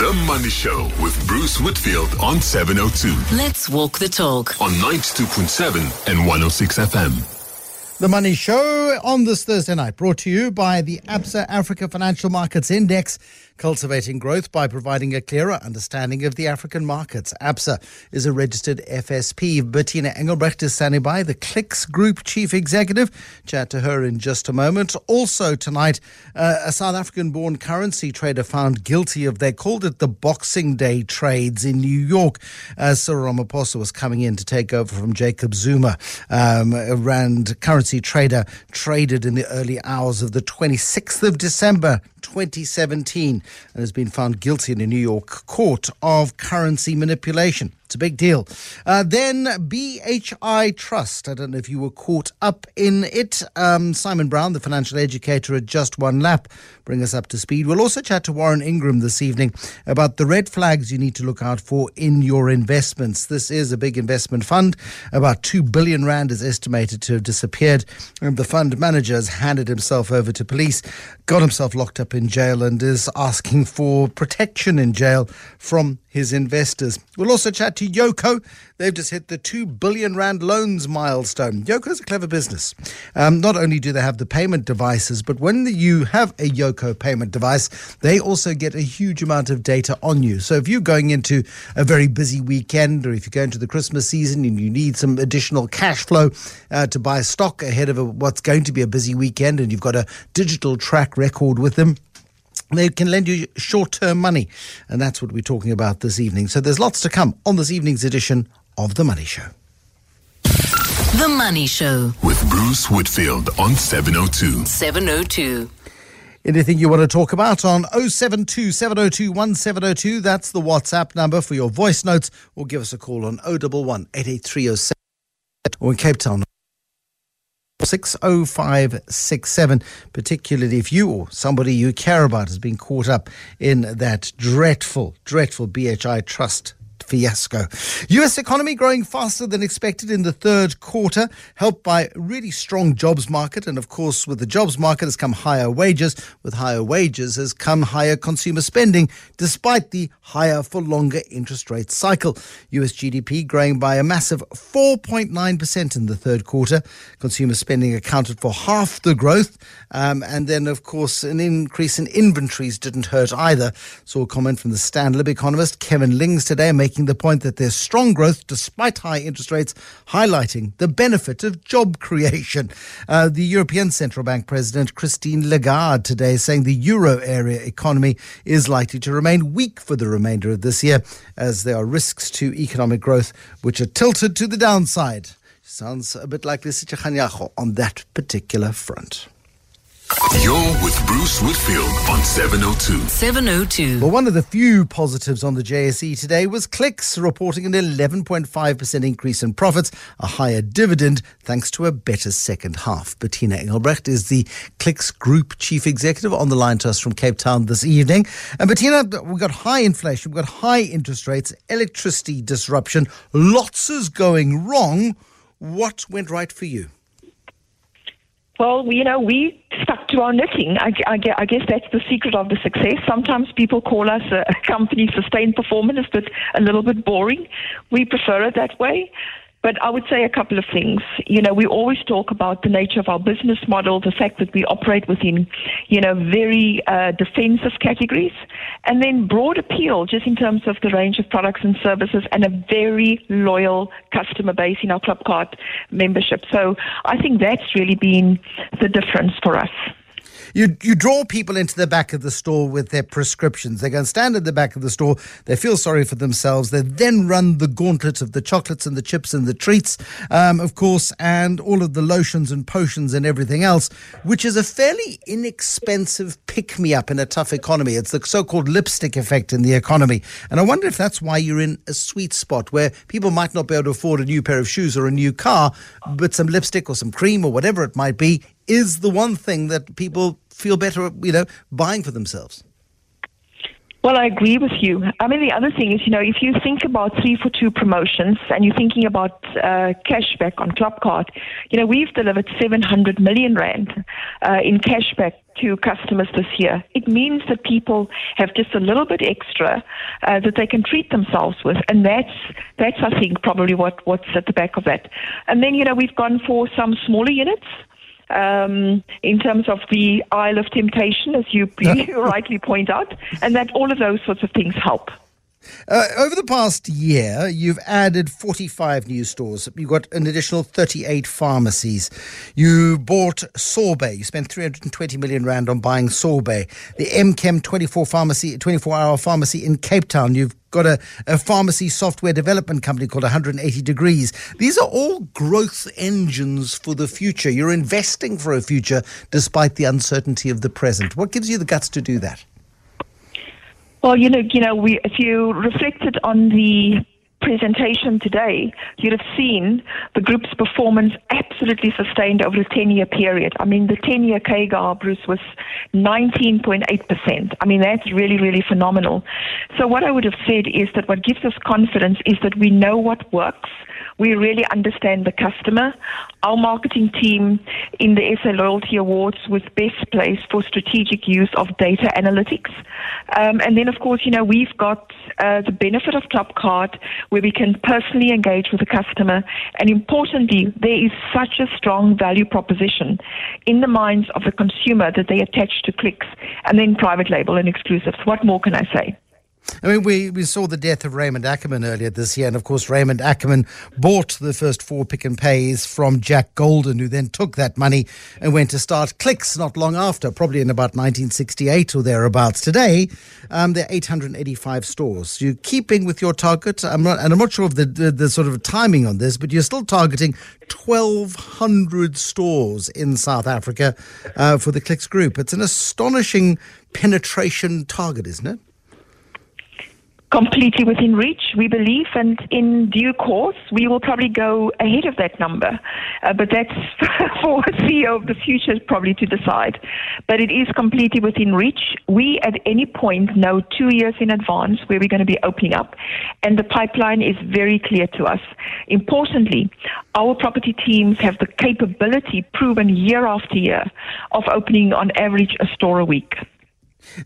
The Money Show with Bruce Whitfield on 702. Let's walk the talk. On 92.7 and 106 FM. The Money Show on this Thursday night, brought to you by the ABSA Africa Financial Markets Index, cultivating growth by providing a clearer understanding of the African markets. ABSA is a registered FSP. Bertina Engelbrecht is standing by, the Clicks Group Chief Executive. Chat to her in just a moment. Also tonight, uh, a South African-born currency trader found guilty of, they called it the Boxing Day trades in New York, as Cyril Ramaphosa was coming in to take over from Jacob Zuma. Um, a Rand currency trader traded in the early hours of the 26th of December 2017 and has been found guilty in a New York court of currency manipulation. It's a big deal. Uh, then BHI Trust. I don't know if you were caught up in it. Um, Simon Brown, the financial educator at Just One Lap, bring us up to speed. We'll also chat to Warren Ingram this evening about the red flags you need to look out for in your investments. This is a big investment fund. About 2 billion Rand is estimated to have disappeared. And the fund manager has handed himself over to police, got himself locked up in jail, and is asking for protection in jail from his investors. We'll also chat to Yoco. They've just hit the 2 billion Rand loans milestone. Yoco is a clever business. Um, not only do they have the payment devices, but when you have a Yoco payment device, they also get a huge amount of data on you. So if you're going into a very busy weekend or if you're going to the Christmas season and you need some additional cash flow uh, to buy stock ahead of a, what's going to be a busy weekend and you've got a digital track record with them, they can lend you short term money. And that's what we're talking about this evening. So there's lots to come on this evening's edition of The Money Show. The Money Show with Bruce Whitfield on 702. 702. Anything you want to talk about on 072 702 1702? That's the WhatsApp number for your voice notes, or give us a call on 011 88307 or in Cape Town 60567, particularly if you or somebody you care about has been caught up in that dreadful, dreadful BHI trust fiasco. US economy growing faster than expected in the third quarter, helped by really strong jobs market. And of course, with the jobs market has come higher wages. With higher wages has come higher consumer spending, despite the higher for longer interest rate cycle. US GDP growing by a massive 4.9% in the third quarter. Consumer spending accounted for half the growth. Um, and then, of course, an increase in inventories didn't hurt either. Saw a comment from the Stanlib economist Kevin Lings today making making the point that there's strong growth despite high interest rates, highlighting the benefit of job creation. Uh, the European Central Bank President Christine Lagarde today saying the euro area economy is likely to remain weak for the remainder of this year as there are risks to economic growth which are tilted to the downside. Sounds a bit like Lesetja Kganyago on that particular front. You're with Bruce Whitfield on 702. 702. Well, one of the few positives on the JSE today was Clicks reporting an 11.5% increase in profits, a higher dividend, thanks to a better second half. Bertina Engelbrecht is the Clicks Group Chief Executive on the line to us from Cape Town this evening. And Bertina, we've got high inflation, we've got high interest rates, electricity disruption, lots is going wrong. What went right for you? Well, you know, we stuck to our knitting. I, I, I, guess that's the secret of the success. Sometimes people call us a, a company sustained performance, but a little bit boring. We prefer it that way. But I would say a couple of things. You know, we always talk about the nature of our business model, the fact that we operate within, you know, very uh, defensive categories, and then broad appeal just in terms of the range of products and services and a very loyal customer base in our Club Card membership. So I think that's really been the difference for us. You you draw people into the back of the store with their prescriptions. They go and stand at the back of the store. They feel sorry for themselves. They then run the gauntlet of the chocolates and the chips and the treats, um, of course, and all of the lotions and potions and everything else, which is a fairly inexpensive pick me up in a tough economy. It's the so-called lipstick effect in the economy, and I wonder if that's why you're in a sweet spot where people might not be able to afford a new pair of shoes or a new car, but some lipstick or some cream or whatever it might be is the one thing that people feel better, you know, buying for themselves. Well, I agree with you. I mean, the other thing is, you know, if you think about three for two promotions and you're thinking about uh, cashback on Clubcard, you know, we've delivered 700 million rand uh, in cashback to customers this year. It means that people have just a little bit extra uh, that they can treat themselves with, and that's that's I think probably what what's at the back of that. And then you know we've gone for some smaller units um, in terms of the Aisle of Temptation, as you, you rightly point out, and that all of those sorts of things help. Uh, over the past year, you've added 45 new stores. You've got an additional 38 pharmacies. You bought Sorbet. You spent 320 million rand on buying Sorbet. The M-Kem 24 pharmacy, 24 hour pharmacy in Cape Town. You've got a, a pharmacy software development company called 180 Degrees. These are all growth engines for the future. You're investing for a future despite the uncertainty of the present. What gives you the guts to do that? Well, you know, you know, we if you reflected on the presentation today, you'd have seen the group's performance absolutely sustained over a 10 year period. I mean, the 10 year CAGR, Bruce, was 19.8%. I mean, that's really, really phenomenal. So, what I would have said is that what gives us confidence is that we know what works we really understand the customer. Our marketing team in the SA Loyalty Awards was best placed for strategic use of data analytics. Um, and then, of course, you know, we've got uh, the benefit of Clubcard where we can personally engage with the customer. And importantly, there is such a strong value proposition in the minds of the consumer that they attach to clicks and then private label and exclusives. What more can I say? I mean, we, we saw the death of Raymond Ackerman earlier this year, and of course, Raymond Ackerman bought the first four Pick and Pays from Jack Goldin, who then took that money and went to start Clicks not long after, probably in about 1968 or thereabouts. Today, um, there are 885 stores. You're keeping with your target, I'm not, and I'm not sure of the, the, the sort of timing on this, but you're still targeting 1,200 stores in South Africa uh, for the Clicks group. It's an astonishing penetration target, isn't it? Completely within reach, we believe, and in due course, we will probably go ahead of that number. Uh, but that's for a CEO of the future probably to decide. But it is completely within reach. We, at any point, know two years in advance where we're going to be opening up, and the pipeline is very clear to us. Importantly, our property teams have the capability, proven year after year, of opening on average a store a week.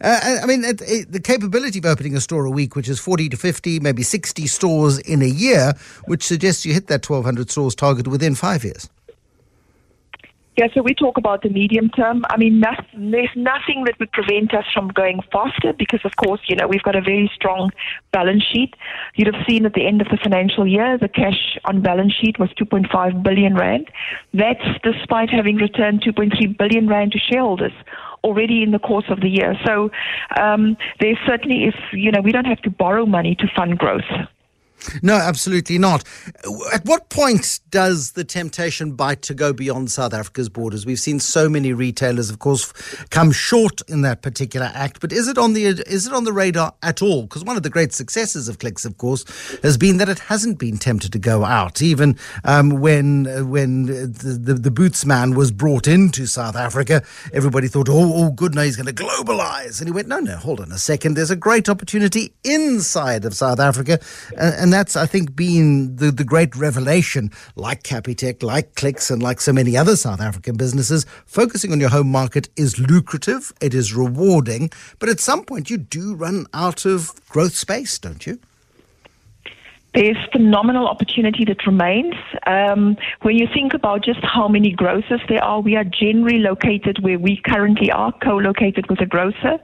Uh, I mean, it, it, the capability of opening a store a week, which is 40 to 50, maybe 60 stores in a year, which suggests you hit that 1,200 stores target within five years. Yeah, so we talk about the medium term. I mean, there's nothing that would prevent us from going faster because, of course, you know, we've got a very strong balance sheet. You'd have seen at the end of the financial year, the cash on balance sheet was 2.5 billion rand. That's despite having returned 2.3 billion rand to shareholders already in the course of the year. So um, there certainly is, you know, we don't have to borrow money to fund growth. No, absolutely not. At what point does the temptation bite to go beyond South Africa's borders? We've seen so many retailers, of course, come short in that particular act. But is it on the is it on the radar at all? Because one of the great successes of Clicks, of course, has been that it hasn't been tempted to go out. Even um, when uh, when the, the, the boots man was brought into South Africa, everybody thought, oh, oh, good, now he's going to globalize, and he went, no, no, hold on a second. There's a great opportunity inside of South Africa, and, and that's, I think, been the, the great revelation, like Capitec, like Clicks, and like so many other South African businesses. Focusing on your home market is lucrative, it is rewarding, but at some point you do run out of growth space, don't you? There's phenomenal opportunity that remains. Um, when you think about just how many grocers there are, we are generally located where we currently are, co-located with a grocer,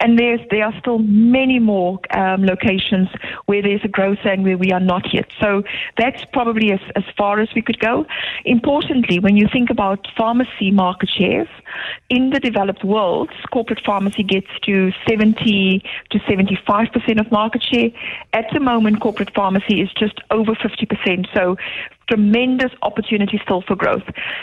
and there's there are still many more um, locations where there's a grocer and where we are not yet. So that's probably as, as far as we could go. Importantly, when you think about pharmacy market shares, in the developed world, corporate pharmacy gets to 70 to 75 percent of market share. At the moment, corporate pharmacy is just over 50%. So tremendous opportunity still for growth.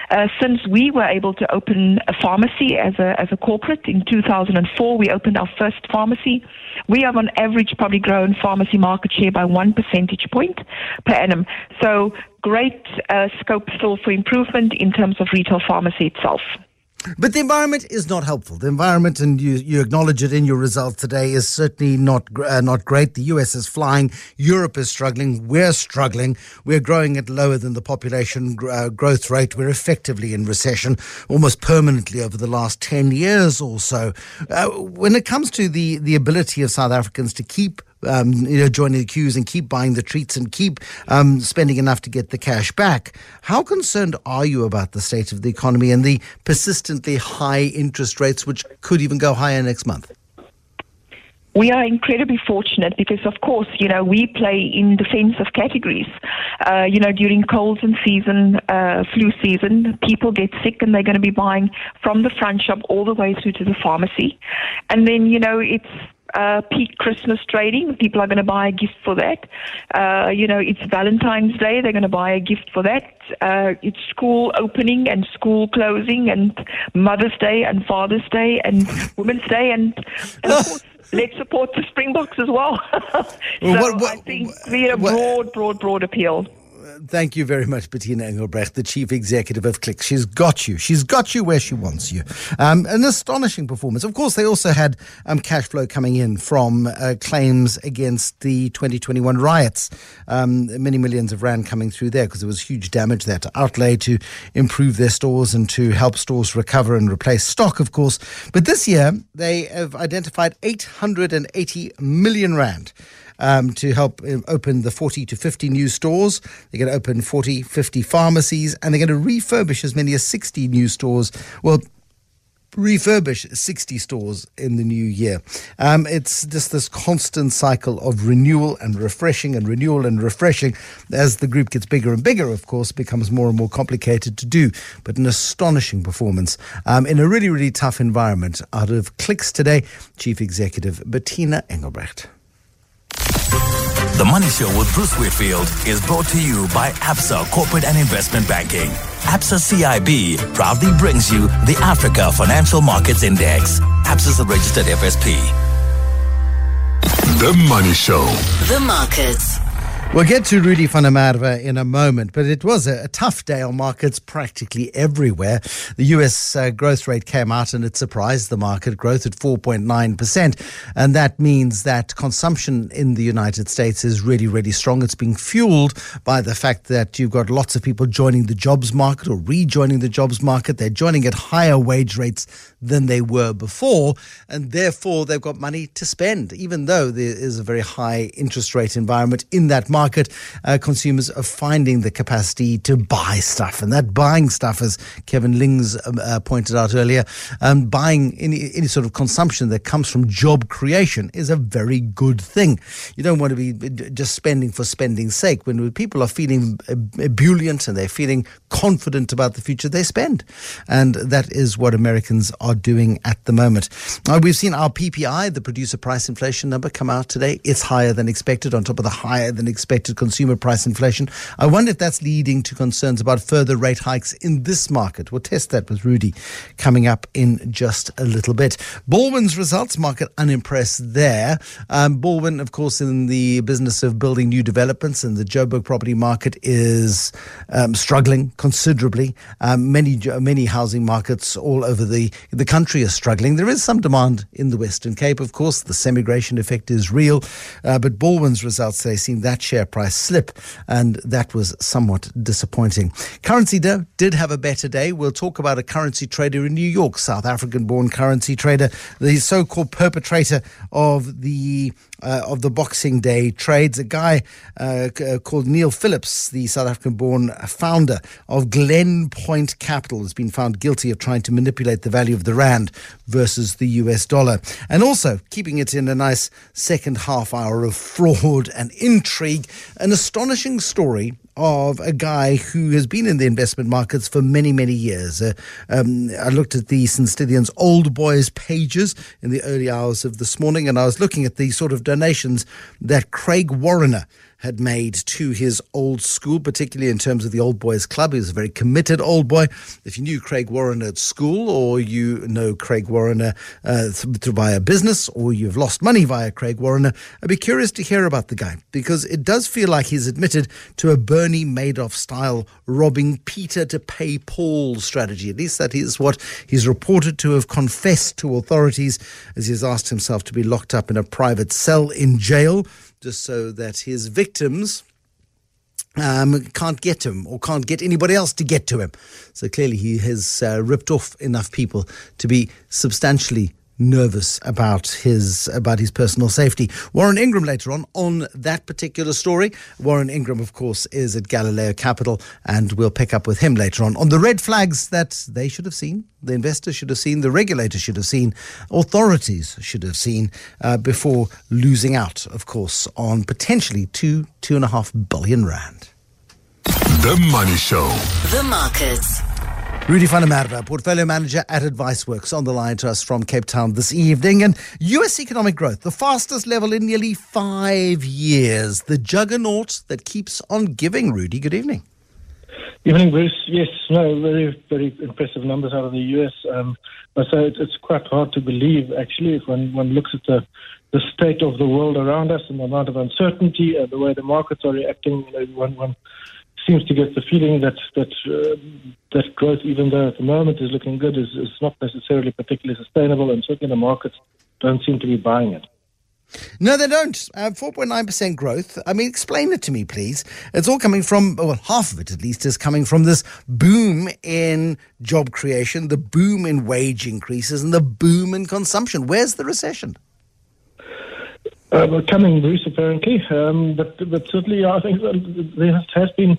Uh, since we were able to open a pharmacy as a, as a corporate in 2004, we opened our first pharmacy. We have on average probably grown pharmacy market share by one percentage point per annum. So great uh, scope still for improvement in terms of retail pharmacy itself. But the environment is not helpful. The environment, and you, you acknowledge it in your results today, is certainly not uh, not great. The US is flying. Europe is struggling. We're struggling. We're growing at lower than the population uh, growth rate. We're effectively in recession almost permanently over the last 10 years or so. Uh, when it comes to the, the ability of South Africans to keep um, you know, joining the queues and keep buying the treats and keep um, spending enough to get the cash back. How concerned are you about the state of the economy and the persistently high interest rates, which could even go higher next month? We are incredibly fortunate because, of course, you know, we play in defensive categories. Uh, you know, during colds and season, uh, flu season, people get sick and they're going to be buying from the front shop all the way through to the pharmacy. And then, you know, it's uh, peak Christmas trading. People are going to buy a gift for that. Uh, you know, it's Valentine's Day. They're going to buy a gift for that. Uh, it's school opening and school closing and Mother's Day and Father's Day and Women's Day and, and of course, let's support the Springboks as well. so what- what- I think we have a broad, broad, broad appeal. Thank you very much, Bertina Engelbrecht, the chief executive of Click. She's got you. She's got you where she wants you. Um, an astonishing performance. Of course, they also had um, cash flow coming in from uh, claims against the 2021 riots. Um, many millions of rand coming through there because there was huge damage there to outlay to improve their stores and to help stores recover and replace stock, of course. But this year, they have identified 880 million rand um, to help uh, open the 40 to 50 new stores. They're going to open 40, 50 pharmacies, and they're going to refurbish as many as 60 new stores. Well, refurbish 60 stores in the new year. Um, it's just this constant cycle of renewal and refreshing and renewal and refreshing. As the group gets bigger and bigger, of course, becomes more and more complicated to do. But an astonishing performance um, in a really, really tough environment out of Clicks today. Chief Executive Bertina Engelbrecht. The Money Show with Bruce Whitfield is brought to you by ABSA Corporate and Investment Banking. ABSA CIB proudly brings you the Africa Financial Markets Index. ABSA is a registered FSP. The Money Show. The markets. We'll get to Rudy van der Merwe in a moment, but it was a, a tough day on markets practically everywhere. The US uh, growth rate came out and it surprised the market, growth at 4.9%. And that means that consumption in the United States is really, really strong. It's being fueled by the fact that you've got lots of people joining the jobs market or rejoining the jobs market. They're joining at higher wage rates than they were before, and therefore they've got money to spend, even though there is a very high interest rate environment in that market market, uh, consumers are finding the capacity to buy stuff. And that buying stuff, as Kevin Lings um, uh, pointed out earlier, um, buying any, any sort of consumption that comes from job creation is a very good thing. You don't want to be just spending for spending's sake. When people are feeling ebullient and they're feeling confident about the future, they spend. And that is what Americans are doing at the moment. Uh, we've seen our PPI, the producer price inflation number, come out today. It's higher than expected, on top of the higher than expected consumer price inflation. I wonder if that's leading to concerns about further rate hikes in this market. We'll test that with Rudy coming up in just a little bit. Balwin's results market unimpressed there. Um, Balwin, of course, in the business of building new developments, and the Joburg property market is um, struggling considerably. Um, many many housing markets all over the the country are struggling. There is some demand in the Western Cape, of course. The semigration effect is real, uh, but Balwin's results they seen that share price slip, and that was somewhat disappointing. Currency did have a better day. We'll talk about a currency trader in New York, South African-born currency trader, the so-called perpetrator of the uh, of the Boxing Day trades. A guy uh, c- called Neil Phillips, the South African born founder of Glen Point Capital, has been found guilty of trying to manipulate the value of the Rand versus the US dollar. And also keeping it in a nice second half hour of fraud and intrigue. An astonishing story of a guy who has been in the investment markets for many, many years. Uh, um, I looked at the St. Stithians Old Boys pages in the early hours of this morning, and I was looking at the sort of donations that Craig Warrener had made to his old school, particularly in terms of the Old Boys Club. He was a very committed old boy. If you knew Craig Warren at school, or you know Craig Warren uh, th- via business, or you've lost money via Craig Warren, I'd be curious to hear about the guy because it does feel like he's admitted to a Bernie Madoff style robbing Peter to pay Paul strategy. At least that is what he's reported to have confessed to authorities as he has asked himself to be locked up in a private cell in jail just so that his victims um, can't get him or can't get anybody else to get to him. So clearly he has uh, ripped off enough people to be substantially nervous about his about his personal safety. Warren Ingram later on on that particular story. Warren Ingram, of course, is at Galileo Capital, and we'll pick up with him later on on the red flags that they should have seen, the investors should have seen, the regulators should have seen, authorities should have seen uh, before losing out, of course, on potentially two two and a half billion rand. The Money Show. The markets. Rudy van portfolio manager at AdviceWorks, on the line to us from Cape Town this evening. And US economic growth, the fastest level in nearly five years. The juggernaut that keeps on giving. Rudy, good evening. Evening, Bruce. Yes, no, very, very impressive numbers out of the US. Um, so it's, it's quite hard to believe, actually, if one, one looks at the, the state of the world around us and the amount of uncertainty and the way the markets are reacting. You know, one, one seems to get the feeling that that uh, that growth, even though at the moment is looking good, is, is not necessarily particularly sustainable, and certainly the markets don't seem to be buying it. No, they don't. Uh, 4.9% growth. I mean, explain it to me, please. It's all coming from, well, half of it at least is coming from this boom in job creation, the boom in wage increases, and the boom in consumption. Where's the recession? Uh, coming, Bruce, apparently. Um, but, but certainly, I think there has been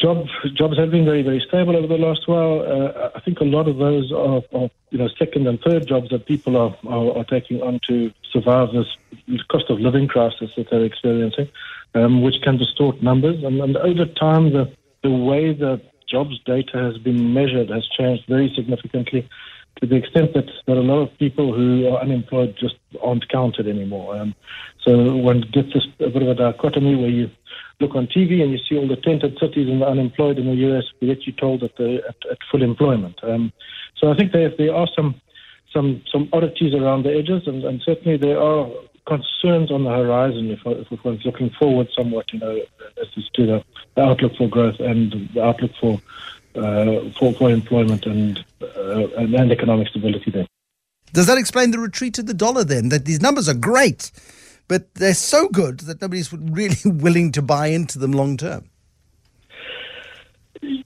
jobs jobs have been very very stable over the last while. Uh, I think a lot of those are, are, you know second and third jobs that people are, are, are taking on to survive this cost of living crisis that they're experiencing, um, which can distort numbers. And, and over time, the the way the jobs data has been measured has changed very significantly to the extent that, that a lot of people who are unemployed just aren't counted anymore. Um, so one gets this a bit of a dichotomy where you look on TV and you see all the tented cities and the unemployed in the US, but yet you're told that they're at, at full employment. Um, so I think there, there are some some some oddities around the edges, and, and certainly there are concerns on the horizon if, if one's looking forward somewhat, you know, as to the, the outlook for growth and the outlook for uh, for, for employment and, uh, and, and economic stability there. Does that explain the retreat of the dollar then? That these numbers are great, but they're so good that nobody's really willing to buy into them long term.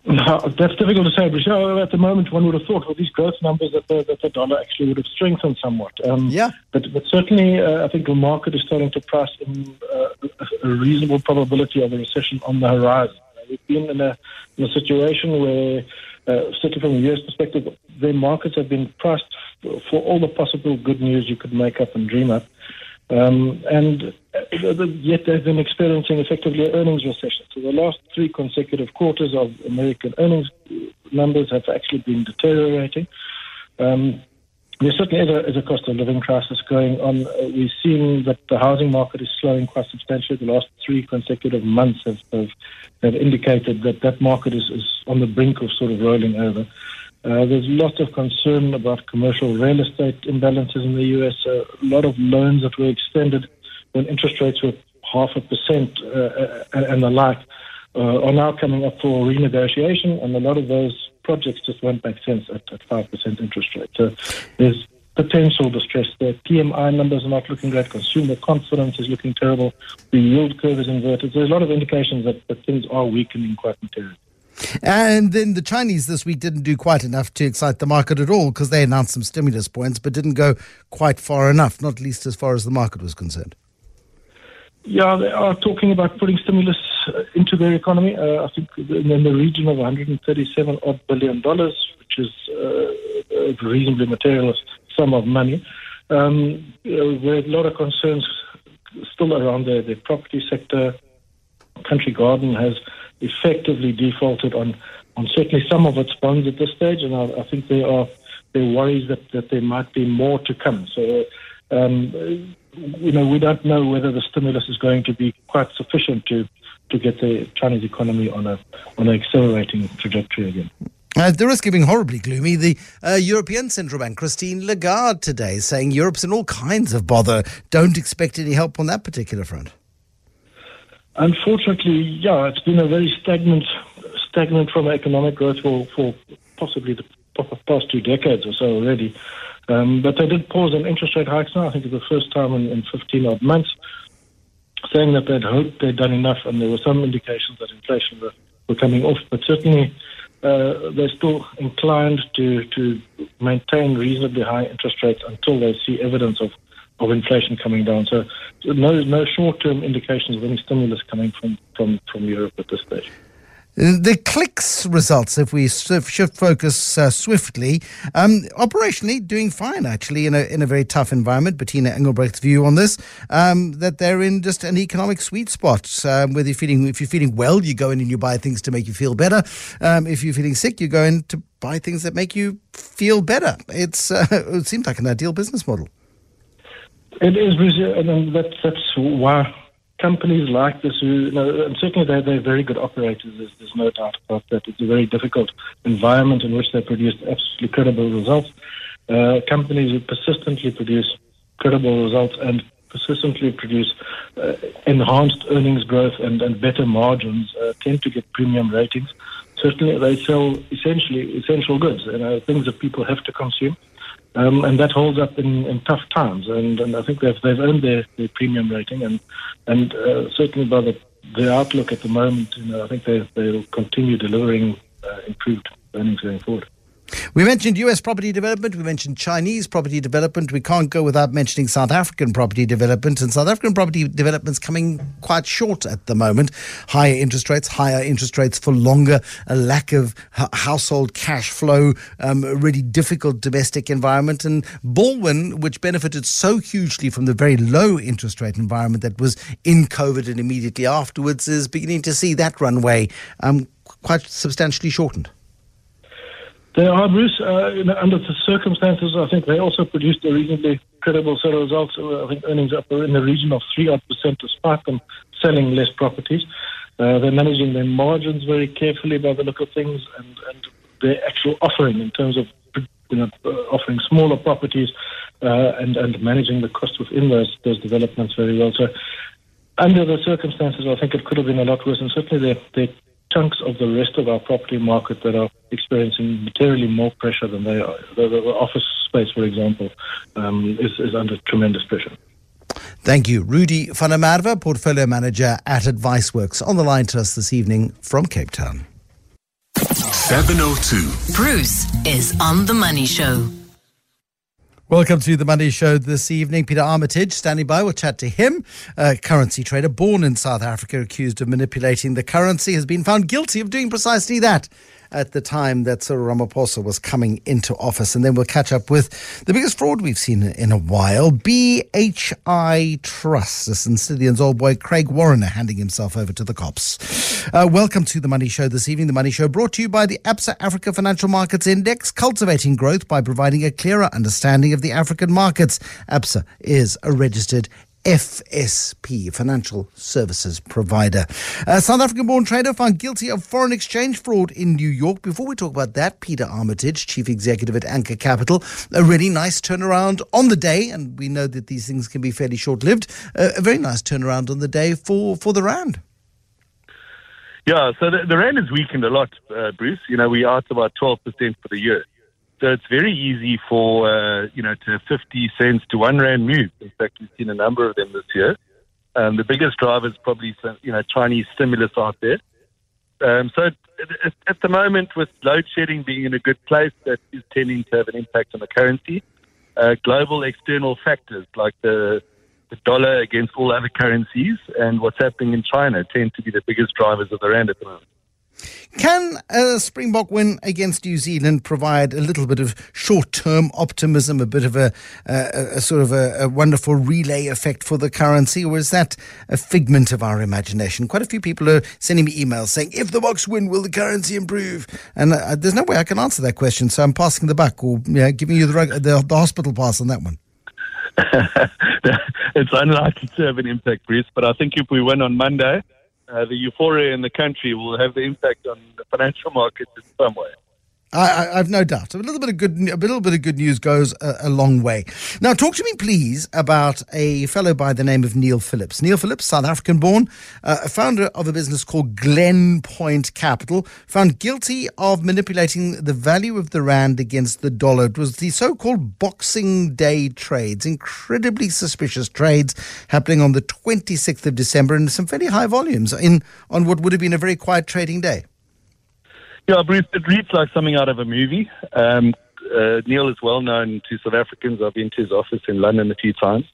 No, that's difficult to say, but at the moment one would have thought with these growth numbers that the, that the dollar actually would have strengthened somewhat. Um, yeah. But, but certainly uh, I think the market is starting to price in uh, a reasonable probability of a recession on the horizon. We've been in a, in a situation where, uh, certainly from a US perspective, the markets have been priced for all the possible good news you could make up and dream up. Um, and uh, yet they've been experiencing effectively an earnings recession. So the last three consecutive quarters of American earnings numbers have actually been deteriorating. Um, there certainly is a, is a, cost of living crisis going on. Uh, we're seeing that the housing market is slowing quite substantially. The last three consecutive months have, have, have indicated that that market is, is on the brink of sort of rolling over. Uh, there's lots of concern about commercial real estate imbalances in the U.S. A lot of loans that were extended when interest rates were half a percent uh, uh and the like uh, are now coming up for renegotiation, and a lot of those projects just won't make sense at, at 5% interest rate. So there's potential distress there. PMI numbers are not looking great. Consumer confidence is looking terrible. The yield curve is inverted. So there's a lot of indications that, that things are weakening quite materially. And then the Chinese this week didn't do quite enough to excite the market at all because they announced some stimulus points, but didn't go quite far enough, not least as far as the market was concerned. Yeah, they are talking about putting stimulus uh, into their economy. Uh, I think in the region of 137 odd billion dollars, which is uh, a reasonably material sum of money. Um, you know, there are a lot of concerns still around the, the property sector. Country Garden has effectively defaulted on, on certainly some of its bonds at this stage, and I, I think there are there are worries that, that there might be more to come. So um, you know, we don't know whether the stimulus is going to be quite sufficient to, to get the Chinese economy on a on an accelerating trajectory again. Uh, the risk of being horribly gloomy, the uh, European Central Bank, Christine Lagarde, today saying Europe's in all kinds of bother. Don't expect any help on that particular front. Unfortunately, yeah, it's been a very stagnant, stagnant from economic growth for, for possibly the past two decades or so already. Um, but they did pause on interest rate hikes now. I think it's the first time in, in 15 odd months, saying that they'd hoped they'd done enough, and there were some indications that inflation were, were coming off. But certainly, uh, they're still inclined to, to maintain reasonably high interest rates until they see evidence of, of inflation coming down. So, no, no short term indications of any stimulus coming from, from, from Europe at this stage. The clicks results, if we shift focus uh, swiftly, um, operationally doing fine actually in a in a very tough environment. Bertina Engelbrecht's view on this, um, that they're in just an economic sweet spot. Um, whether you're feeling if you're feeling well, you go in and you buy things to make you feel better. Um, if you're feeling sick, you go in to buy things that make you feel better. It's uh, it seems like an ideal business model. It is, and that's that's why companies like this, who, you know, and certainly they're, they're very good operators, there's, there's no doubt about that. It's a very difficult environment in which they produce absolutely credible results. Uh, companies who persistently produce credible results and persistently produce uh, enhanced earnings growth and, and better margins uh, tend to get premium ratings. Certainly, they sell essentially essential goods, you know, things that people have to consume. Um, and that holds up in, in tough times. And, and I think they've, they've earned their, their premium rating. And, and uh, certainly by the, the outlook at the moment, you know, I think they, they'll continue delivering uh, improved earnings going forward. We mentioned US property development, we mentioned Chinese property development. We can't go without mentioning South African property development. And South African property development's coming quite short at the moment. Higher interest rates, higher interest rates for longer, a lack of household cash flow, um, a really difficult domestic environment. And Balwin, which benefited so hugely from the very low interest rate environment that was in COVID and immediately afterwards, is beginning to see that runway um, quite substantially shortened. They are, Bruce. Uh, under the circumstances, I think they also produced a reasonably credible set of results. Uh, I think earnings up in the region of 3 odd percent despite them selling less properties. Uh, they're managing their margins very carefully by the look of things and, and their actual offering in terms of you know, uh, offering smaller properties uh, and, and managing the cost within those, those developments very well. So, under the circumstances, I think it could have been a lot worse, and certainly their, their chunks of the rest of our property market that are experiencing materially more pressure than they are. The, the office space, for example, um, is, is under tremendous pressure. Thank you. Rudy van der Merwe, Portfolio Manager at AdviceWorks, on the line to us this evening from Cape Town. 702. Bruce is on the Money Show. Welcome to the Money Show this evening. Peter Armitage standing by. We'll chat to him. A currency trader born in South Africa, accused of manipulating the currency, has been found guilty of doing precisely that at the time that Cyril Ramaphosa was coming into office. And then we'll catch up with the biggest fraud we've seen in a while BHI Trust. This Sicilian's old boy, Craig Warren, handing himself over to the cops. Uh, welcome to the Money Show this evening. The Money Show brought to you by the ABSA Africa Financial Markets Index, cultivating growth by providing a clearer understanding of the African markets. ABSA is a registered FSP, financial services provider. A South African born trader found guilty of foreign exchange fraud in New York. Before we talk about that, Peter Armitage, chief executive at Anchor Capital, a really nice turnaround on the day, and we know that these things can be fairly short lived. Uh, a very nice turnaround on the day for, for the Rand. Yeah, so the, the Rand has weakened a lot, uh, Bruce. You know, we are at about 12% for the year. So it's very easy for, uh, you know, to 50 cents to one Rand move. In fact, we've seen a number of them this year. Um, the biggest driver is probably, some, you know, Chinese stimulus out there. Um, so at, at the moment, with load shedding being in a good place, that is tending to have an impact on the currency. Uh, global external factors like the, the dollar against all other currencies and what's happening in China tend to be the biggest drivers of the Rand at the moment. Can a Springbok win against New Zealand provide a little bit of short-term optimism, a bit of a, a, a sort of a, a, wonderful relay effect for the currency, or is that a figment of our imagination? Quite a few people are sending me emails saying, "If the Boks win, will the currency improve?" And uh, there's no way I can answer that question, so I'm passing the buck or you know, giving you the, the, the hospital pass on that one. it's unlikely to have an impact, Bruce. But I think if we win on Monday, uh, the euphoria in the country will have the impact on the financial markets in some way. I, have no doubt. A little bit of good, a little bit of good news goes a, a, long way. Now, talk to me, please, about a fellow by the name of Neil Phillips. Neil Phillips, South African-born, uh, founder of a business called Glen Point Capital, found guilty of manipulating the value of the rand against the dollar. It was the so-called Boxing Day trades, incredibly suspicious trades happening on the 26th of December in some fairly high volumes in on what would have been a very quiet trading day. Yeah, Bruce, it reads like something out of a movie. Um, uh, Neil is well known to South Africans. I've been to his office in London a few times.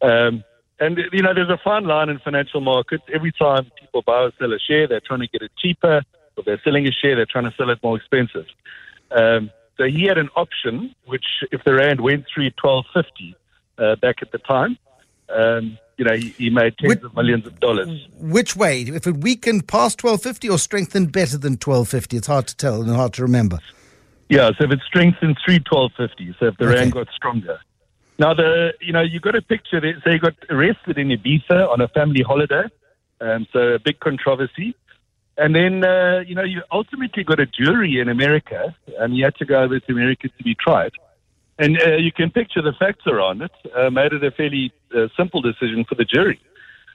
Um, and, you know, there's a fine line in financial markets. Every time people buy or sell a share, they're trying to get it cheaper. Or they're selling a share, they're trying to sell it more expensive. Um, so he had an option, which if the Rand went through 1250 uh, back at the time, um, you know, he, he made tens which, of millions of dollars. Which way? If it weakened past 1250 or strengthened better than 1250? It's hard to tell and hard to remember. Yeah, so if it strengthened through 1250, so if the okay. rand got stronger. Now, the you know, you got a picture that, So he got arrested in Ibiza on a family holiday. Um, so a big controversy. And then, uh, you know, you ultimately got a jury in America, and he had to go over to America to be tried. And uh, you can picture the facts around it, uh, made it a fairly uh, simple decision for the jury.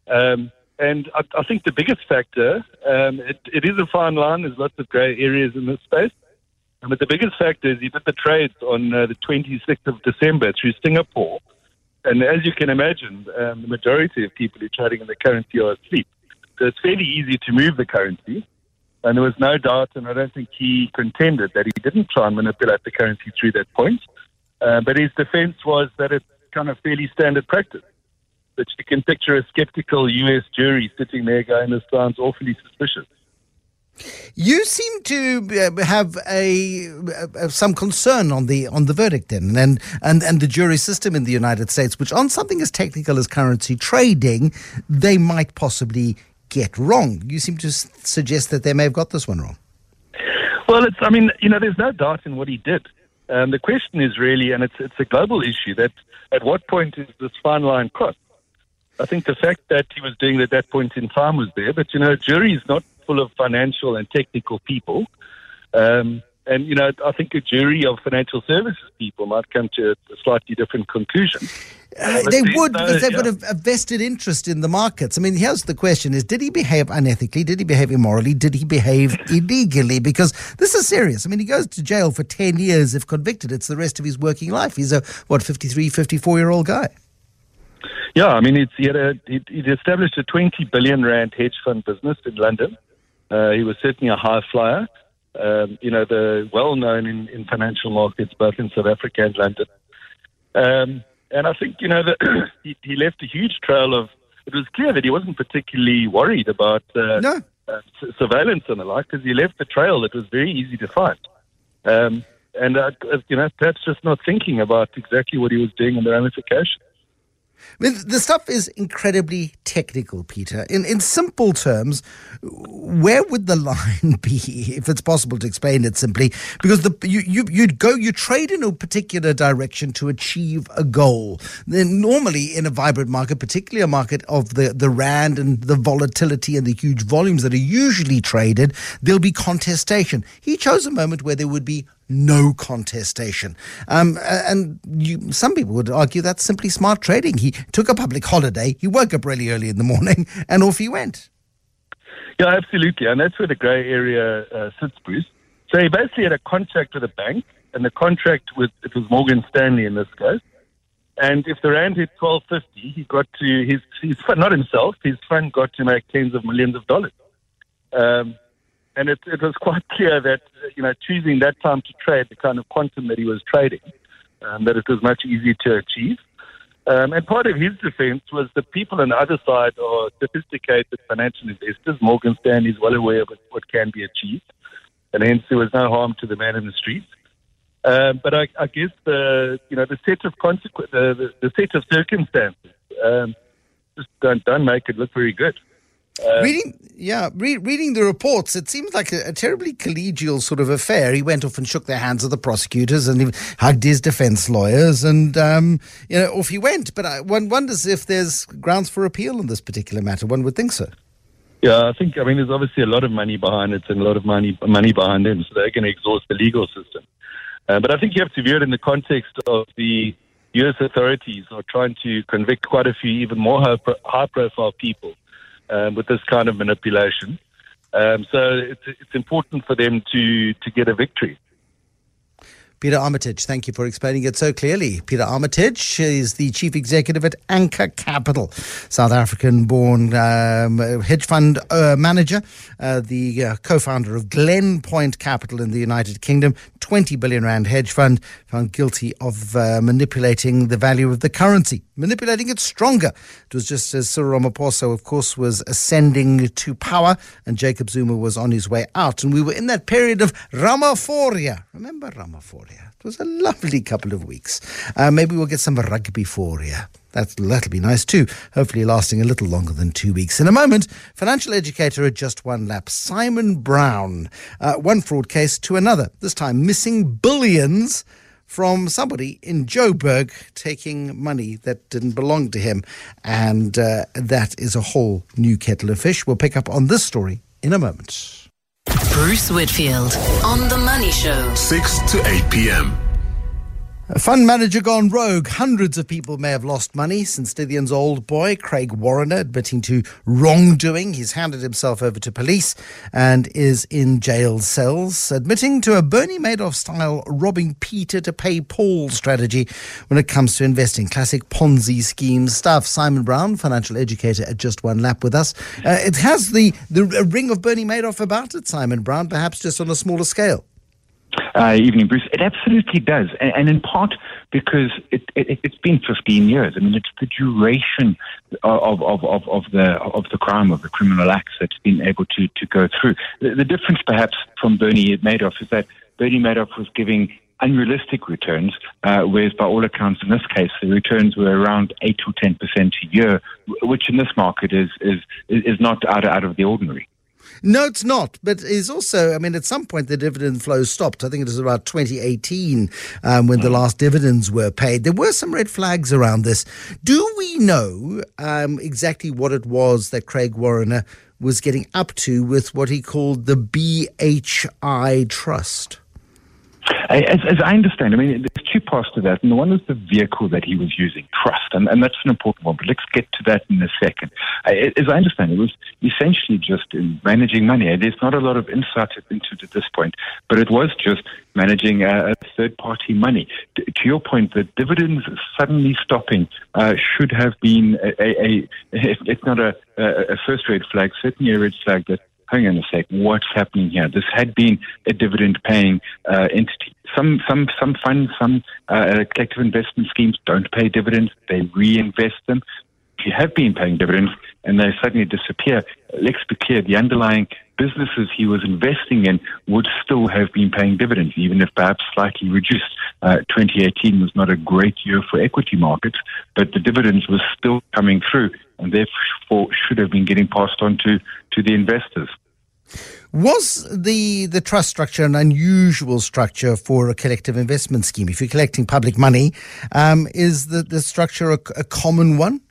Um, and I, I, think the biggest factor, um, it, it is a fine line, there's lots of grey areas in this space. Um, but the biggest factor is he did the trades on uh, the 26th of December through Singapore. And as you can imagine, um, the majority of people who are trading in the currency are asleep. So it's fairly easy to move the currency. And there was no doubt, and I don't think he contended that he didn't try and manipulate the currency through that point. Uh, but his defense was that it's kind of fairly standard practice. That you can picture a skeptical US jury sitting there going, this sounds awfully suspicious. You seem to uh, have a, uh, some concern on the on the verdict then, and and and the jury system in the United States, which on something as technical as currency trading, they might possibly get wrong. You seem to suggest that they may have got this one wrong. Well, it's I mean, you know, there's no doubt in what he did. Um, the question is really, and it's it's a global issue, that at what point is this fine line crossed? I think the fact that he was doing it at that point in time was there, but you know, a jury is not full of financial and technical people. Um, and, you know, I think a jury of financial services people might come to a slightly different conclusion. Uh, they would because they've yeah. got a, a, vested interest in the markets. I mean, here's the question: Is did he behave unethically? Did he behave immorally? Did he behave illegally? Because this is serious. I mean, he goes to jail for ten years if convicted. It's the rest of his working life. He's a what 53, 54 year old guy. Yeah, I mean, he had a, he established a twenty billion rand hedge fund business in London. Uh, he was certainly a high flyer. Um, you know, the well known in, in financial markets both in South Africa and London. Um, and I think, you know, that he, he, left a huge trail of. It was clear that he wasn't particularly worried about uh, no. uh, surveillance and the like because he left a trail that was very easy to find. Um, and, uh, you know, perhaps just not thinking about exactly what he was doing and the ramifications. I mean, the stuff is incredibly technical, Peter. In in simple terms, where would the line be, if it's possible to explain it simply? Because the you, you you'd go you trade in a particular direction to achieve a goal. Then normally in a vibrant market, particularly a market of the the rand and the volatility and the huge volumes that are usually traded, there'll be contestation. He chose a moment where there would be no contestation. Um, and you, some people would argue that's simply smart trading. He took a public holiday, he woke up really early in the morning, and off he went. Yeah, absolutely. And that's where the grey area uh, sits, Bruce. So he basically had a contract with a bank, and the contract with, it was Morgan Stanley in this case. And if the rand hit 1250, he got to, his, his not himself, his fund got to make tens of millions of dollars. Um, and it, it was quite clear that you know choosing that time to trade the kind of quantum that he was trading, um, that it was much easier to achieve. Um, and part of his defense was the people on the other side are sophisticated financial investors. Morgan Stanley is well aware of what can be achieved, and hence there was no harm to the man in the streets. Um, but I, I, guess the you know the set of consequences, the, the, the, set of circumstances um, just don't don't make it look very good. Reading, yeah, re- reading the reports, it seems like a, a, terribly collegial sort of affair. He went off and shook the hands of the prosecutors and he hugged his defense lawyers, and um, you know, off he went. But I, one wonders if there's grounds for appeal in this particular matter. One would think so. Yeah, I think I mean there's obviously a lot of money behind it and a lot of money money behind them, so they're going to exhaust the legal system. Uh, but I think you have to view it in the context of the U.S. authorities are trying to convict quite a few even more high high profile people um, with this kind of manipulation. Um, so it's, it's important for them to, to get a victory. Peter Armitage, thank you for explaining it so clearly. Peter Armitage is the chief executive at Anchor Capital, South African born um, hedge fund uh, manager, uh, the uh, co founder of Glen Point Capital in the United Kingdom, 20 billion rand hedge fund, found guilty of uh, manipulating the value of the currency, manipulating it stronger. It was just as Cyril Ramaphosa, of course, was ascending to power and Jacob Zuma was on his way out. And we were in that period of Ramaphoria. Remember Ramaphoria? It was a lovely couple of weeks. Uh, maybe we'll get some rugby for you. That's, that'll be nice too. Hopefully, lasting a little longer than two weeks. In a moment, financial educator at just one lap, Simon Brown. Uh, one fraud case to another, this time missing billions from somebody in Joburg taking money that didn't belong to him. And uh, that is a whole new kettle of fish. We'll pick up on this story in a moment. Bruce Whitfield on The Money Show. 6 to 8 p.m. A fund manager gone rogue. Hundreds of people may have lost money since Stithians old boy, Craig Warriner, admitting to wrongdoing. He's handed himself over to police and is in jail cells, admitting to a Bernie Madoff style robbing Peter to pay Paul strategy when it comes to investing. Classic Ponzi scheme stuff. Simon Brown, financial educator at Just One Lap with us. Uh, it has the, the ring of Bernie Madoff about it, Simon Brown, perhaps just on a smaller scale. Uh, evening, Bruce. It absolutely does, and, and in part because it, it, has been 15 years. I mean, it's the duration of, of, of, of, the of the crime of the criminal acts that's been able to to go through. The, the difference, perhaps, from Bernie Madoff is that Bernie Madoff was giving unrealistic returns, uh, whereas by all accounts in this case the returns were around eight or ten percent a year, which in this market is is is not out out of the ordinary. No, it's not. But it's also, I mean, at some point the dividend flow stopped. I think it was about 2018 um, when the last dividends were paid. There were some red flags around this. Do we know um, exactly what it was that Craig Warriner was getting up to with what he called the BHI Trust? As, as, I understand, I mean, there's two parts to that. And the one is the vehicle that he was using, trust. And, and that's an important one. But let's get to that in a second. As I understand, it was essentially just managing money. There's not a lot of insight into it at this point, but it was just managing a third party money. To, to, your point, the dividends suddenly stopping uh, should have been a, a, a if not a, a first red flag, certainly a red flag that hang on a sec, what's happening here? This had been a dividend paying uh, entity. Some, some, some funds, some uh, collective investment schemes don't pay dividends. They reinvest them. Have been paying dividends and they suddenly disappear, let's be clear, the underlying businesses he was investing in would still have been paying dividends, even if perhaps slightly reduced. Uh, 2018 was not a great year for equity markets, but the dividends were still coming through and therefore should have been getting passed on to, to the investors. Was the, the trust structure an unusual structure for a collective investment scheme? If you're collecting public money, um, is the, the structure a, a common one?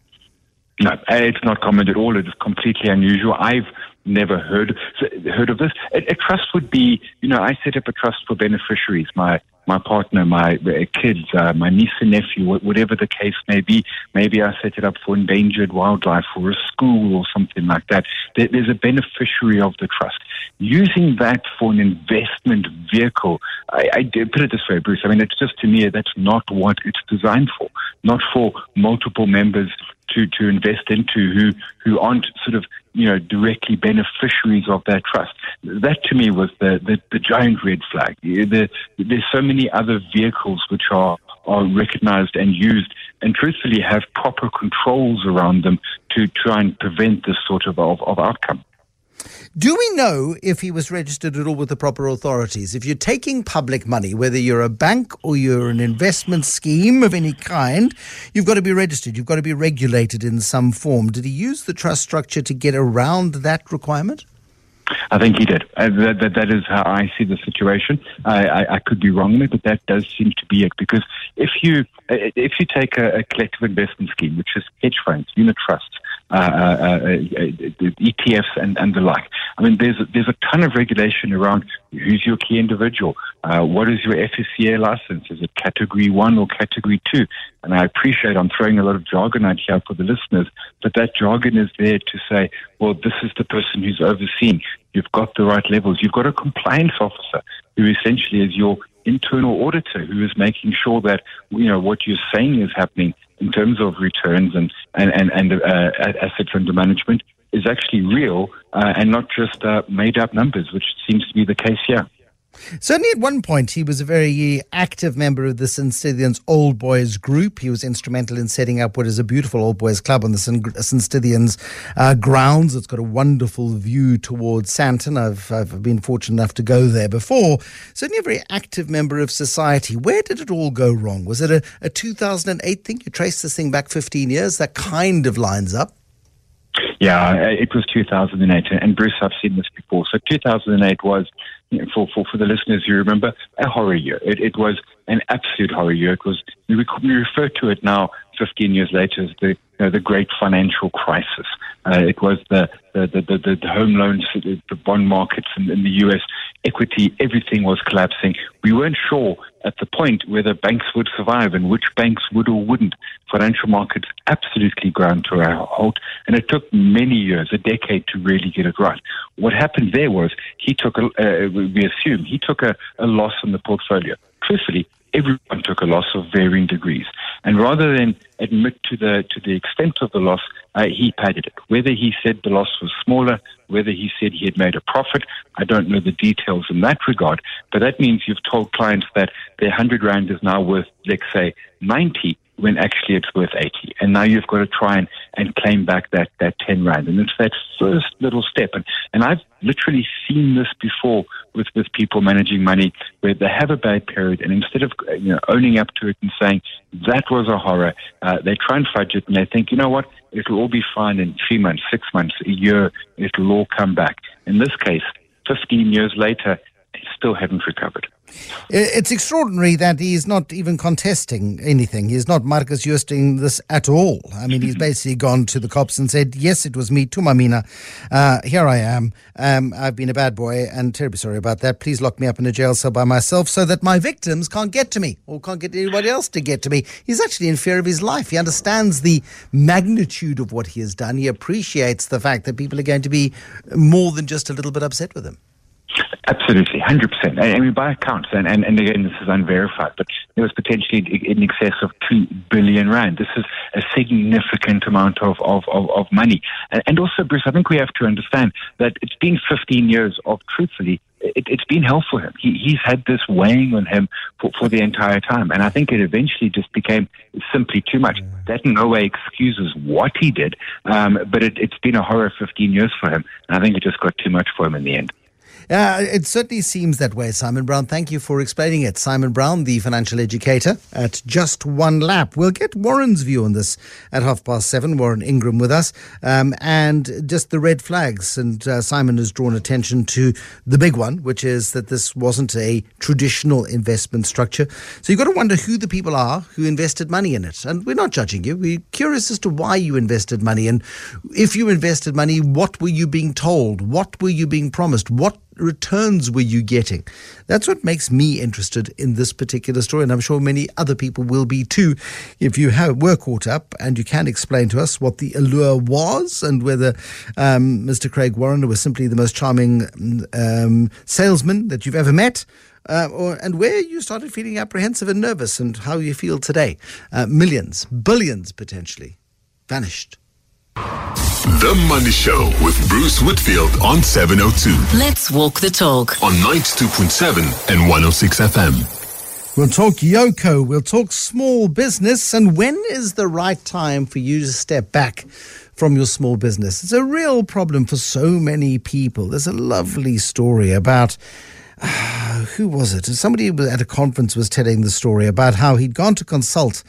No, it's not common at all. It is completely unusual. I've never heard heard of this. A, a, trust would be, you know, I set up a trust for beneficiaries. My my partner, my kids, uh, my niece and nephew, whatever the case may be. Maybe I set it up for endangered wildlife or a school or something like that. There's a beneficiary of the trust. Using that for an investment vehicle, I, I put it this way, Bruce. I mean, it's just to me that's not what it's designed for. Not for multiple members to, to invest into who, who aren't sort of, you know, directly beneficiaries of that trust. That to me was the, the, the giant red flag. The, there's so many other vehicles which are, are recognized and used and truthfully have proper controls around them to try and prevent this sort of, of, of outcome. Do we know if he was registered at all with the proper authorities? If you're taking public money, whether you're a bank or you're an investment scheme of any kind, you've got to be registered. You've got to be regulated in some form. Did he use the trust structure to get around that requirement? I think he did. Uh, that, that, that is how I see the situation. I, I, I, could be wrong on it, but that does seem to be it. Because if you if you take a, a collective investment scheme, which is hedge funds, unit trusts, uh, uh, uh, Uh, uh, uh, ETFs and, and the like. I mean, there's there's a ton of regulation around who's your key individual, what is your FSCA license, is it Category One or Category Two? And I appreciate I'm throwing a lot of jargon out here for the listeners, but that jargon is there to say, well, this is the person who's overseen. You've got the right levels. You've got a compliance officer who essentially is your internal auditor who is making sure that you know what you're saying is happening in terms of returns and and and, and uh, assets under management is actually real uh, and not just uh, made up numbers, which seems to be the case here. Certainly, at one point, he was a very active member of the St. Stithians Old Boys group. He was instrumental in setting up what is a beautiful Old Boys club on the St. Stithians uh, grounds. It's got a wonderful view towards Sandton. I've, I've been fortunate enough to go there before. Certainly, a very active member of society. Where did it all go wrong? Was it a, a 2008 thing? You trace this thing back 15 years? That kind of lines up. Yeah, it was 2008, and Bruce, I've seen this before. So 2008 was for, for, for the listeners who remember, a horror year. It, it was an absolute horror year. It was, we, refer to it now, 15 years later, as the, you know, the great financial crisis. Uh, it was the, the, the, the, the home loans, the, the bond markets in, in the U.S., equity, everything was collapsing. We weren't sure at the point whether banks would survive and which banks would or wouldn't. Financial markets absolutely ground to a halt, and it took many years, a decade, to really get it right. What happened there was he took, a, uh, we assume, he took a, a loss on the portfolio. Truthfully, everyone took a loss of varying degrees. And rather than admit to the to the extent of the loss, uh, he padded it. Whether he said the loss was smaller, whether he said he had made a profit, I don't know the details in that regard. But that means you've told clients that their hundred rand is now worth, let's say, ninety, when actually it's worth 80. And now you've got to try and, and claim back that, that 10 rand. And it's that first little step. And, and I've literally seen this before with, with people managing money where they have a bad period and instead of you know, owning up to it and saying that was a horror, uh, they try and fudge it and they think, you know what, it'll all be fine in three months, six months, a year, it'll all come back. In this case, 15 years later, still haven't recovered. It's extraordinary that he's not even contesting anything. He's not Marcus Justing this at all. I mean, he's basically gone to the cops and said, Yes, it was me, Tumamina. Uh, here I am. Um, I've been a bad boy and terribly sorry about that. Please lock me up in a jail cell by myself so that my victims can't get to me or can't get anybody else to get to me. He's actually in fear of his life. He understands the magnitude of what he has done. He appreciates the fact that people are going to be more than just a little bit upset with him. Absolutely, 100%. I mean, by accounts, and, and, and again, this is unverified, but it was potentially in excess of 2 billion rand. This is a significant amount of, of, of, of money. And, also, Bruce, I think we have to understand that it's been 15 years of, truthfully, it, has been hell for him. He, he's had this weighing on him for, for the entire time. And I think it eventually just became simply too much. That in no way excuses what he did, um, but it, it's been a horror 15 years for him. And I think it just got too much for him in the end. Uh, it certainly seems that way, Simon Brown. Thank you for explaining it. Simon Brown, the financial educator at Just One Lap. We'll get Warren's view on this at half past seven. Warren Ingram with us. Um, and just the red flags. And uh, Simon has drawn attention to the big one, which is that this wasn't a traditional investment structure. So you've got to wonder who the people are who invested money in it. And we're not judging you. We're curious as to why you invested money. And if you invested money, what were you being told? What were you being promised? What returns were you getting? That's what makes me interested in this particular story, and I'm sure many other people will be too. If you have, were caught up and you can explain to us what the allure was and whether um, Mr. Craig Warren was simply the most charming um, salesman that you've ever met. Uh, or, and where you started feeling apprehensive and nervous, and how you feel today. Uh, millions, billions potentially vanished. The Money Show with Bruce Whitfield on 702. Let's walk the talk on 92.7 and 106 FM. We'll talk Yoco, we'll talk small business, and when is the right time for you to step back from your small business? It's a real problem for so many people. There's a lovely story about. Uh, who was it? Somebody at a conference was telling the story about how he'd gone to consult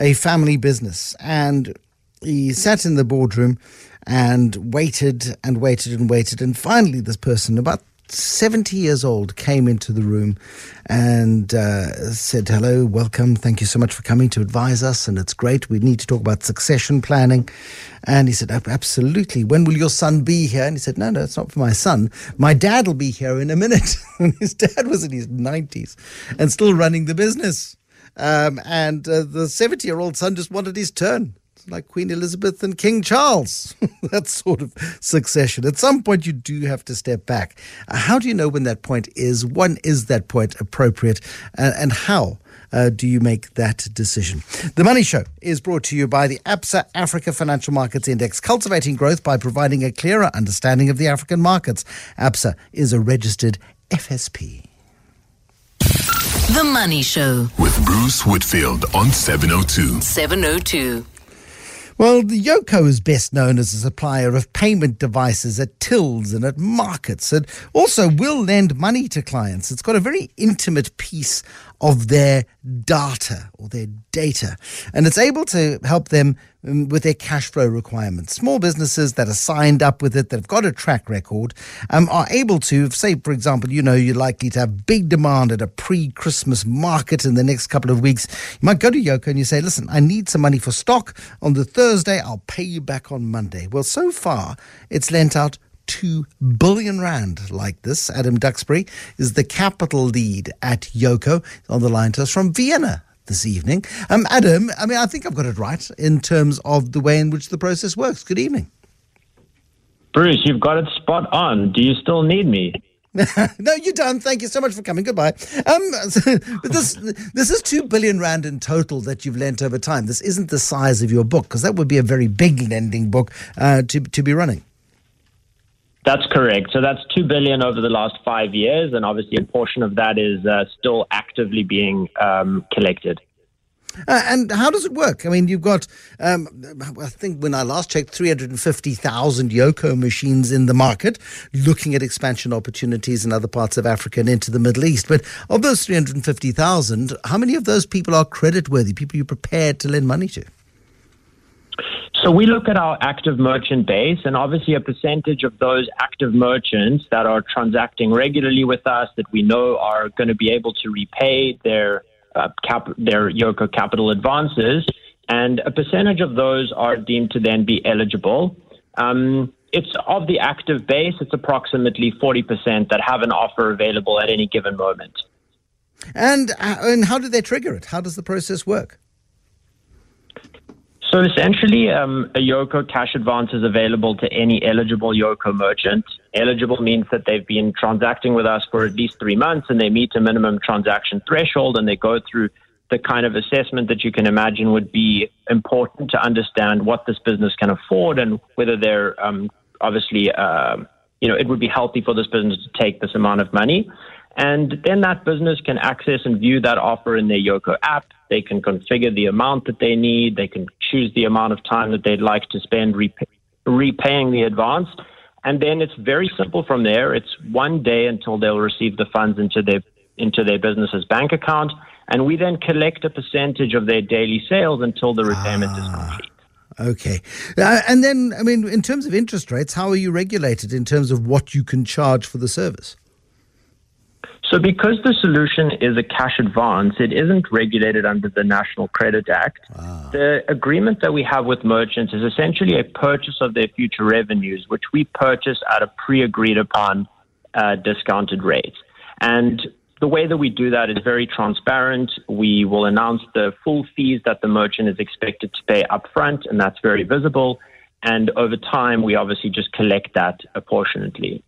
a family business and he sat in the boardroom and waited and waited and waited. And finally, this person, about 70 years old, came into the room and uh, said, Hello, welcome. Thank you so much for coming to advise us. And it's great. We need to talk about succession planning. And he said, Absolutely. When will your son be here? And he said, No, no, it's not for my son. My dad will be here in a minute. and his dad was in his 90s and still running the business. Um, and uh, the 70 year old son just wanted his turn like Queen Elizabeth and King Charles. that sort of succession. At some point, you do have to step back. Uh, how do you know when that point is? When is that point appropriate? Uh, and how? Uh, do you make that decision? The Money Show is brought to you by the ABSA Africa Financial Markets Index, cultivating growth by providing a clearer understanding of the African markets. ABSA is a registered FSP. The Money Show with Bruce Whitfield on 702. 702. Well, the Yoco is best known as a supplier of payment devices at tills and at markets, It also will lend money to clients. It's got a very intimate piece of their data or their data, and it's able to help them um, with their cash flow requirements. Small businesses that are signed up with it, that have got a track record, um, are able to, say, for example, you know, you're likely to have big demand at a pre Christmas market in the next couple of weeks. You might go to Yoco and you say, listen, I need some money for stock on the Thursday, I'll pay you back on Monday. Well, so far, it's lent out 2 billion rand like this. Adam Duxbury is the capital lead at Yoco on the line to us from Vienna this evening. Um, Adam, I mean, I think I've got it right in terms of the way in which the process works. Good evening. Bruce, you've got it spot on. Do you still need me? no, you're done. Thank you so much for coming. Goodbye. Um, this this is two billion rand in total that you've lent over time. This isn't the size of your book because that would be a very big lending book uh, to to be running. That's correct. So that's two billion over the last five years, and obviously a portion of that is uh, still actively being um, collected. Uh, and how does it work? I mean, you've got, um, I think when I last checked, 350,000 Yoco machines in the market, looking at expansion opportunities in other parts of Africa and into the Middle East. But of those 350,000, how many of those people are credit worthy, people you're prepared to lend money to? So we look at our active merchant base, and obviously a percentage of those active merchants that are transacting regularly with us that we know are going to be able to repay their uh, cap- their Yoco capital advances, and a percentage of those are deemed to then be eligible. Um, it's of the active base, it's approximately 40% that have an offer available at any given moment. And, uh, and how do they trigger it? How does the process work? So essentially, um, a Yoco cash advance is available to any eligible Yoco merchant. Eligible means that they've been transacting with us for at least three months and they meet a minimum transaction threshold and they go through the kind of assessment that you can imagine would be important to understand what this business can afford and whether they're um, obviously, uh, you know, it would be healthy for this business to take this amount of money. And then that business can access and view that offer in their Yoco app. They can configure the amount that they need. They can choose the amount of time that they'd like to spend repay, repaying the advance. And then it's very simple from there. It's one day until they'll receive the funds into their into their business's bank account, and we then collect a percentage of their daily sales until the repayment ah. is complete. Okay. Uh, and then, I mean, in terms of interest rates, how are you regulated in terms of what you can charge for the service? So, because the solution is a cash advance, it isn't regulated under the National Credit Act. Ah. The agreement that we have with merchants is essentially a purchase of their future revenues, which we purchase at a pre agreed upon uh, discounted rate. And the way that we do that is very transparent. We will announce the full fees that the merchant is expected to pay upfront, and that's very visible. And over time, we obviously just collect that apportionately.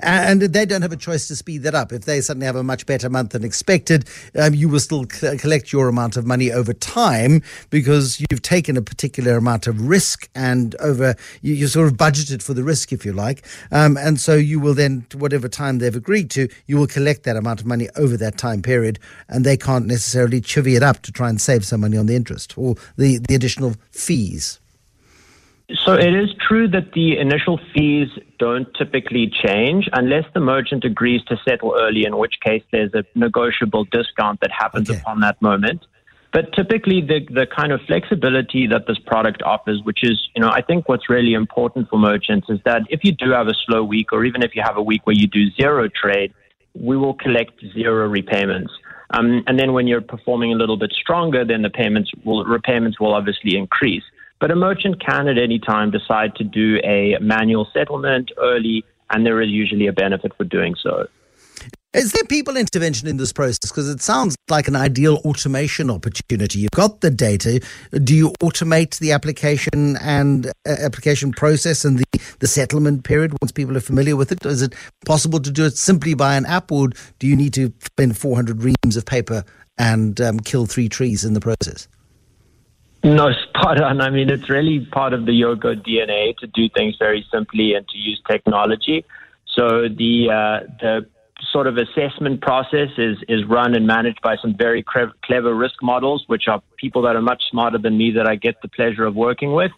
And they don't have a choice to speed that up. If they suddenly have a much better month than expected, um, you will still collect your amount of money over time because you've taken a particular amount of risk and over you, you sort of budgeted for the risk, if you like. Um, and so you will then, whatever time they've agreed to, you will collect that amount of money over that time period, and they can't necessarily chivvy it up to try and save some money on the interest or the, the additional fees. So it is true that the initial fees don't typically change unless the merchant agrees to settle early, in which case there's a negotiable discount that happens Okay. upon that moment. But typically, the, the kind of flexibility that this product offers, which is, you know, I think what's really important for merchants is that if you do have a slow week, or even if you have a week where you do zero trade, we will collect zero repayments. Um, and then when you're performing a little bit stronger, then the payments will repayments will obviously increase. But a merchant can at any time decide to do a manual settlement early, and there is usually a benefit for doing so. Is there people intervention in this process? Because it sounds like an ideal automation opportunity. You've got the data. Do you automate the application and uh, application process and the, the settlement period once people are familiar with it? Is it possible to do it simply by an app, or do you need to spend 400 reams of paper and um, kill three trees in the process? No, spot on. I mean, it's really part of the Yoco DNA to do things very simply and to use technology. So the uh, the sort of assessment process is is run and managed by some very cre- clever risk models, which are people that are much smarter than me that I get the pleasure of working with.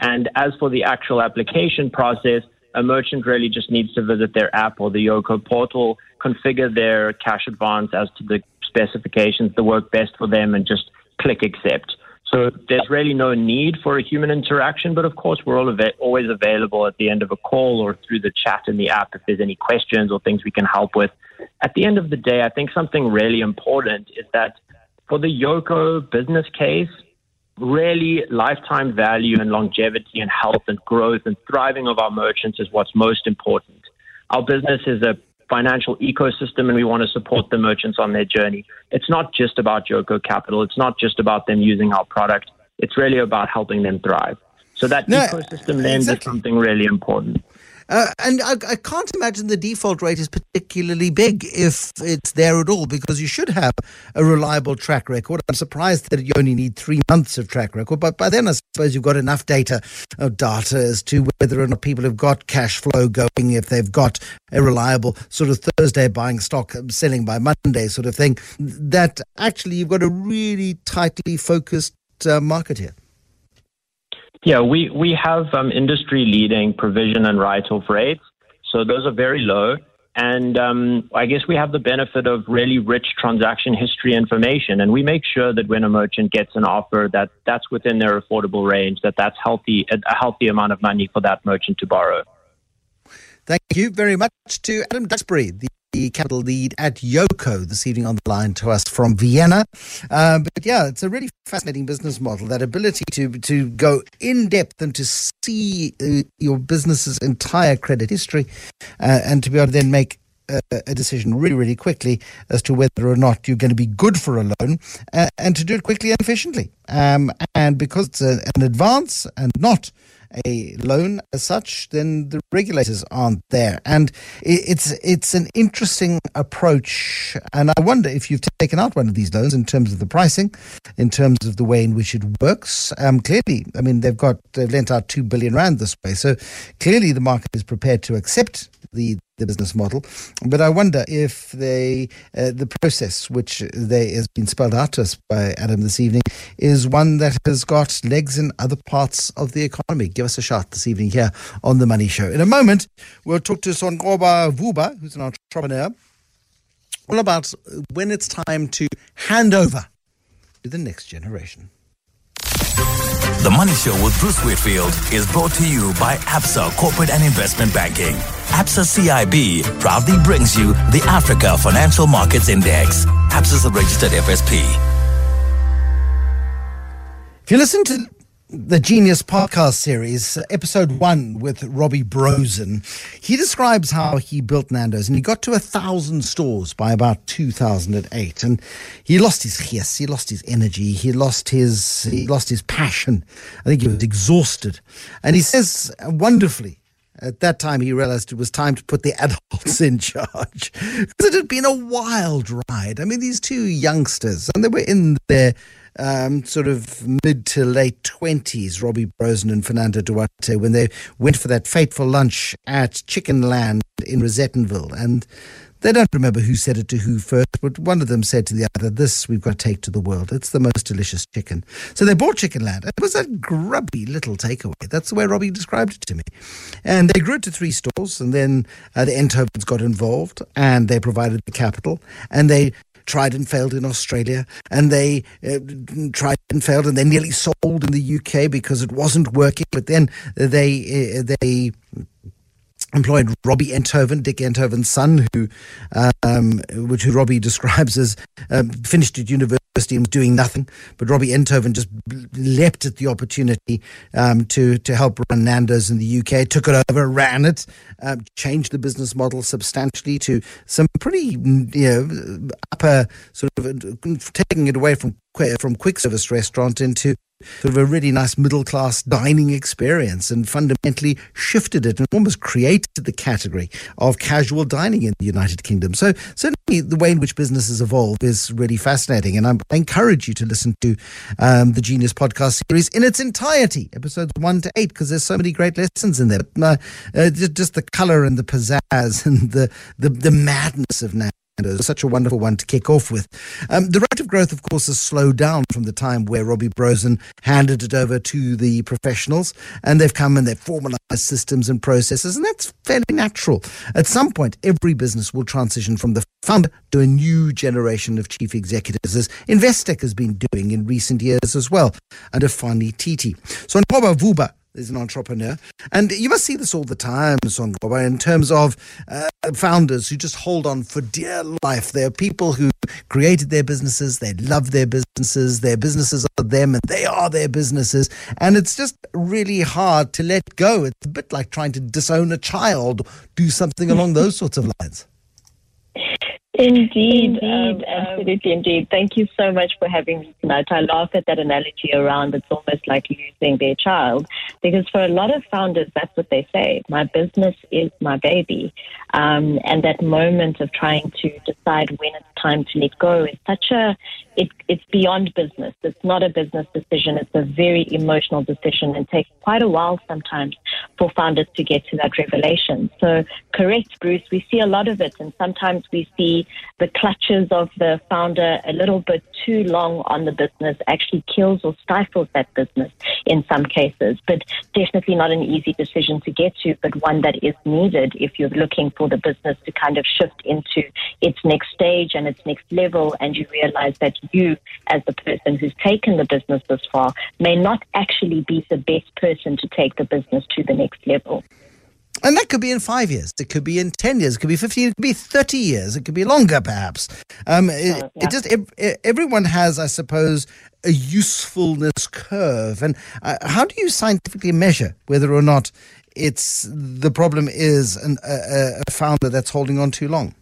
And as for the actual application process, a merchant really just needs to visit their app or the Yoco portal, configure their cash advance as to the specifications that work best for them, and just click accept. So there's really no need for a human interaction, but of course we're all ava- always available at the end of a call or through the chat in the app if there's any questions or things we can help with. At the end of the day, I think something really important is that for the Yoco business case, really lifetime value and longevity and health and growth and thriving of our merchants is what's most important. Our business is a financial ecosystem and we want to support the merchants on their journey. It's not just about Yoco Capital. It's not just about them using our product. It's really about helping them thrive. So that No, ecosystem lens exactly. is something really important. Uh, and I, I can't imagine the default rate is particularly big if it's there at all, because you should have a reliable track record. I'm surprised that you only need three months of track record, but by then I suppose you've got enough data, uh, data as to whether or not people have got cash flow going, if they've got a reliable sort of Thursday buying stock, um, selling by Monday sort of thing. That actually you've got a really tightly focused uh, market here. Yeah, we, we have um, industry leading provision and write off rates. So those are very low. And um, I guess we have the benefit of really rich transaction history information. And we make sure that when a merchant gets an offer, that that's within their affordable range, that that's healthy, a healthy amount of money for that merchant to borrow. Thank you very much to Adam Duxbury, the, the capital lead at Yoco, this evening on the line to us from Vienna. Um, but yeah, it's a really fascinating business model. That ability to to go in depth and to see uh, your business's entire credit history, uh, and to be able to then make a, a decision really, really quickly as to whether or not you're going to be good for a loan, uh, and to do it quickly and efficiently. Um, and because it's a, an advance and not a loan as such, then the regulators aren't there, and it's it's an interesting approach. And I wonder if you've taken out one of these loans in terms of the pricing, in terms of the way in which it works. Um, clearly, I mean they've got they've lent out two billion rand this way, so clearly the market is prepared to accept the the business model. But I wonder if they uh, the process which they has been spelled out to us by Adam this evening is one that has got legs in other parts of the economy. Give us a shot this evening here on the Money Show. In a moment, we'll talk to Songoba Vuba, who's an entrepreneur, all about when it's time to hand over to the next generation. The Money Show with Bruce Whitfield is brought to you by ABSA Corporate and Investment Banking. ABSA CIB proudly brings you the Africa Financial Markets Index. ABSA is a registered FSP. If you listen to the Genius podcast series, episode one with Robbie Brozin, he describes how he built Nando's and he got to a thousand stores by about 2008. And he lost his yes, he lost his energy, he lost his, he lost his passion. I think he was exhausted. And he says wonderfully, At that time, he realized it was time to put the adults in charge because it had been a wild ride. I mean, these two youngsters, and they were in their um, sort of mid to late 20s, Robbie Brozin and Fernando Duarte, when they went for that fateful lunch at Chicken Land in Rosettenville. And they don't remember who said it to who first, but one of them said to the other, This we've got to take to the world. It's the most delicious chicken. So they bought Chicken Land. It was a grubby little takeaway. That's the way Robbie described it to me. And they grew it to three stores, and then uh, the Enthovens got involved, and they provided the capital, and they tried and failed in Australia, and they uh, tried and failed, and they nearly sold in the UK because it wasn't working. But then they uh, they employed Robbie Enthoven, Dick Enthoven's son, who, um, which who Robbie describes as um, finished at university and was doing nothing. But Robbie Enthoven just leapt at the opportunity um, to to help run Nando's in the UK, took it over, ran it, um, changed the business model substantially to some pretty you know upper sort of taking it away from from quick service restaurant into sort of a really nice middle class dining experience and fundamentally shifted it and almost created the category of casual dining in the United Kingdom. So certainly the way in which businesses evolve is really fascinating. And I encourage you to listen to um, the Genius podcast series in its entirety, episodes one to eight, because there's so many great lessons in there. Uh, uh, just the color and the pizzazz and the, the, the madness of now such a wonderful one to kick off with. Um, the rate of growth, of course, has slowed down from the time where Robbie Brozin handed it over to the professionals, and they've come and they've formalized systems and processes, and that's fairly natural. At some point, every business will transition from the founder to a new generation of chief executives, as Investec has been doing in recent years as well, under Fani Titi. So, Nqoba Vuba is an entrepreneur. And you must see this all the time, Songoba, in terms of uh, founders who just hold on for dear life. There are people who created their businesses, they love their businesses, their businesses are them, and they are their businesses. And it's just really hard to let go. It's a bit like trying to disown a child, do something along those sorts of lines. Indeed, indeed, um, absolutely, indeed. Thank you so much for having me tonight. I laugh at that analogy around it's almost like losing their child, because for a lot of founders, that's what they say. My business is my baby, um, and that moment of trying to decide when it's time to let go is such a it, it's beyond business. It's not a business decision. It's a very emotional decision, and takes quite a while sometimes for founders to get to that revelation. So, correct, Bruce. We see a lot of it, and sometimes we see the clutches of the founder a little bit too long on the business actually kills or stifles that business in some cases. But definitely not an easy decision to get to, but one that is needed if you're looking for the business to kind of shift into its next stage and its next level, and you realize that you, as the person who's taken the business this far, may not actually be the best person to take the business to the next level. And that could be in five years. It could be in 10 years. It could be 15. It could be 30 years. It could be longer, perhaps. Um, it, yeah. it, just, it, everyone has, I suppose, a usefulness curve. And uh, how do you scientifically measure whether or not it's the problem is an, a, a founder that's holding on too long?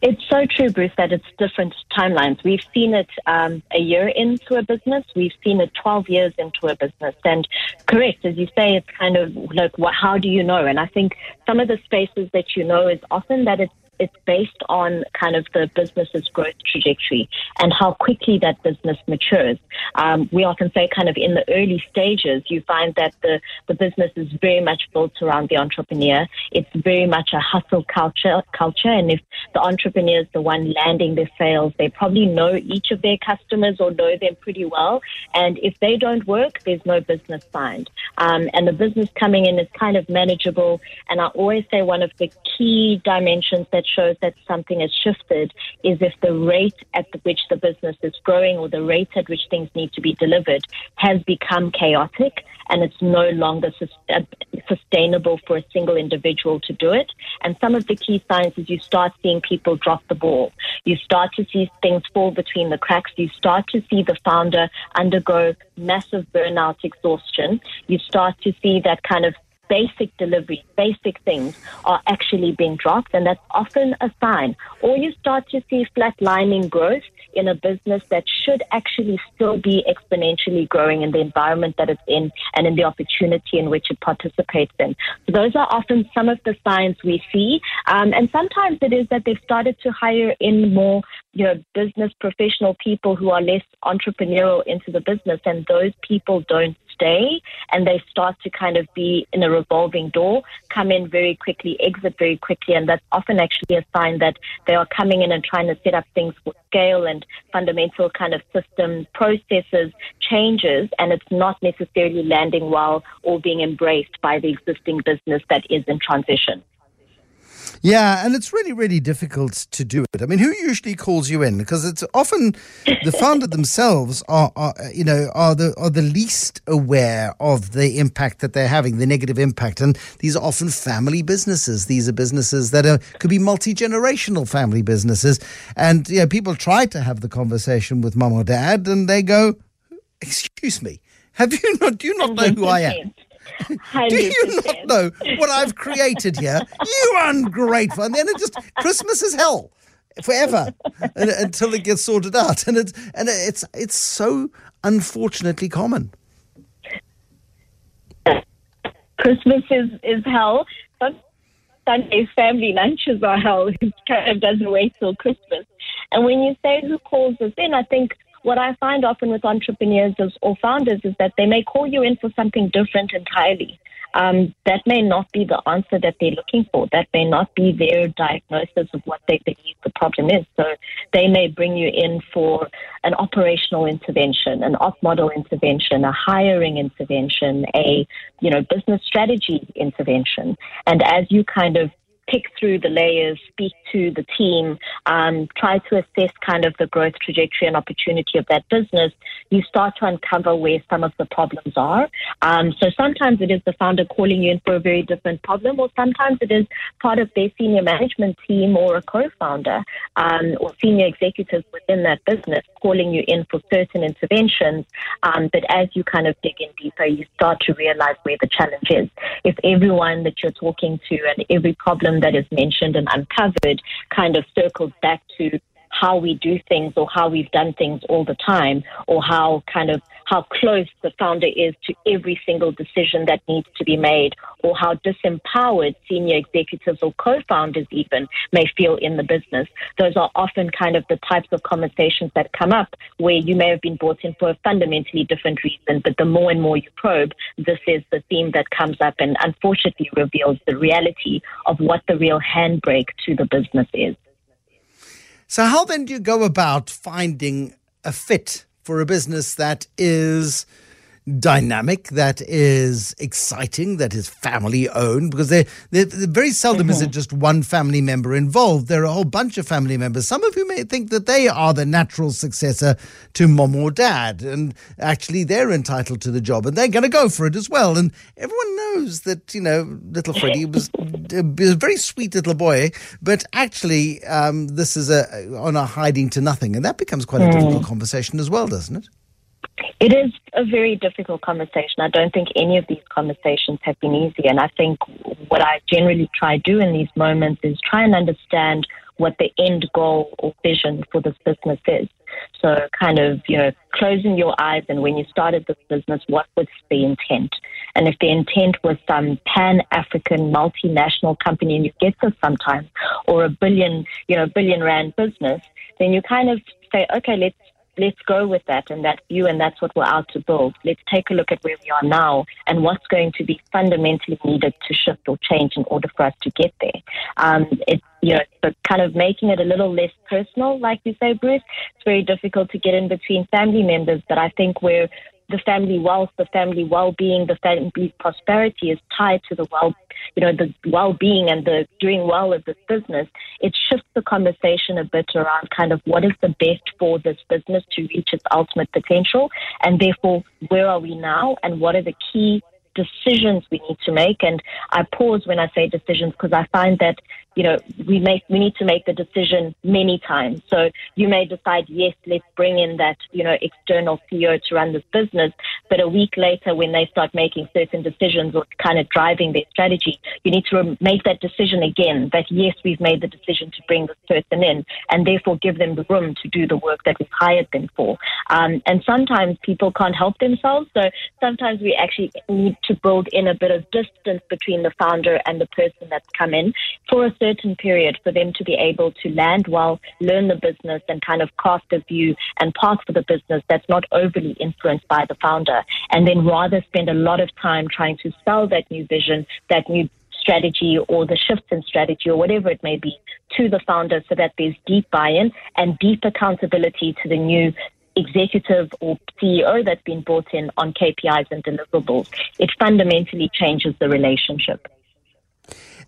It's so true, Bruce, that it's different timelines. We've seen it um, a year into a business. We've seen it 12 years into a business. And correct, as you say, it's kind of like, what, how do you know? And I think some of the spaces that you know is often that it's it's based on kind of the business's growth trajectory and how quickly that business matures. Um, we often say, kind of in the early stages, you find that the, the business is very much built around the entrepreneur. It's very much a hustle culture, culture. And if the entrepreneur is the one landing their sales, they probably know each of their customers or know them pretty well. And if they don't work, there's no business signed. Um, and the business coming in is kind of manageable. And I always say one of the key dimensions that shows that something has shifted is if the rate at which the business is growing or the rate at which things need to be delivered has become chaotic and it's no longer uh, sustainable for a single individual to do it. And some of the key signs is you start seeing people drop the ball. You start to see things fall between the cracks. You start to see the founder undergo massive burnout exhaustion. You start to see that kind of basic delivery, basic things are actually being dropped, and that's often a sign. Or you start to see flatlining growth in a business that should actually still be exponentially growing in the environment that it's in and in the opportunity in which it participates in. So those are often some of the signs we see. Um, and sometimes it is that they've started to hire in more, you know, business professional people who are less entrepreneurial into the business, and those people don't stay and they start to kind of be in a revolving door, come in very quickly, exit very quickly, and that's often actually a sign that they are coming in and trying to set up things for scale and fundamental kind of system processes changes, and it's not necessarily landing well or being embraced by the existing business that is in transition. Yeah, and it's really, really difficult to do it. I mean, who usually calls you in? Because it's often the founder themselves are, are, you know, are the are the least aware of the impact that they're having, the negative impact. And these are often family businesses. These are businesses that are could be multi generational family businesses. And you know, people try to have the conversation with mom or dad, and they go, "Excuse me, have you not? Do you not know who I am?" 100%. Do you not know what I've created here? You ungrateful. And then it just, Christmas is hell forever until it gets sorted out. And it's, and it's, it's so unfortunately common. Christmas is, is hell. Sunday family lunches are hell. It kind of doesn't wait till Christmas. And when you say who calls us in, I think what I find often with entrepreneurs or founders is that they may call you in for something different entirely. Um, that may not be the answer that they're looking for. That may not be their diagnosis of what they believe the problem is. So they may bring you in for an operational intervention, an op model intervention, a hiring intervention, a you know business strategy intervention. And as you kind of pick through the layers, speak to the team, um, try to assess kind of the growth trajectory and opportunity of that business, you start to uncover where some of the problems are. Um, so sometimes it is the founder calling you in for a very different problem, or sometimes it is part of their senior management team or a co-founder um, or senior executives within that business calling you in for certain interventions. Um, but as you kind of dig in deeper, you start to realize where the challenge is. If everyone that you're talking to and every problem that is mentioned and uncovered kind of circles back to how we do things or how we've done things all the time or how kind of how close the founder is to every single decision that needs to be made or how disempowered senior executives or co-founders even may feel in the business. Those are often kind of the types of conversations that come up where you may have been brought in for a fundamentally different reason, but the more and more you probe, this is the theme that comes up and unfortunately reveals the reality of what the real handbrake to the business is. So, how then do you go about finding a fit for a business that is dynamic, that is exciting, that is family owned, because they they very seldom mm-hmm. is it mm-hmm. just one family member involved. There are a whole bunch of family members, some of who may think that they are the natural successor to mom or dad, and actually they're entitled to the job and they're going to go for it as well. And everyone knows that, you know, little Freddie was, a very sweet little boy, but actually um, this is a on a hiding to nothing. And that becomes quite a mm. difficult conversation as well, doesn't it? It is a very difficult conversation. I don't think any of these conversations have been easy. And I think what I generally try to do in these moments is try and understand what the end goal or vision for this business is. So, kind of, you know, closing your eyes and when you started this business, what was the intent? And if the intent was some pan African multinational company, and you get this sometimes, or a billion, you know, billion rand business, then you kind of say, okay, let's let's go with that and that view, and that's what we're out to build. Let's take a look at where we are now and what's going to be fundamentally needed to shift or change in order for us to get there. Um, it's you know, but kind of making it a little less personal, like you say, Bruce. It's very difficult to get in between family members, but I think we're the family wealth, the family well-being, the family prosperity is tied to the well, you know, the well-being and the doing well of this business. It shifts the conversation a bit around kind of what is the best for this business to reach its ultimate potential, and therefore where are we now, and what are the key decisions we need to make. And I pause when I say decisions because I find that you know, we make we need to make the decision many times. So you may decide, yes, let's bring in that, you know, external CEO to run this business, but a week later, when they start making certain decisions or kind of driving their strategy, you need to make that decision again. That yes, we've made the decision to bring this person in, and therefore give them the room to do the work that we've hired them for. Um, and sometimes people can't help themselves, so sometimes we actually need to build in a bit of distance between the founder and the person that's come in for a certain period for them to be able to land well, learn the business, and kind of cast a view and path for the business that's not overly influenced by the founder. And then rather spend a lot of time trying to sell that new vision, that new strategy or the shifts in strategy or whatever it may be to the founder so that there's deep buy-in and deep accountability to the new executive or CEO that's been brought in on KPIs and deliverables. It fundamentally changes the relationship.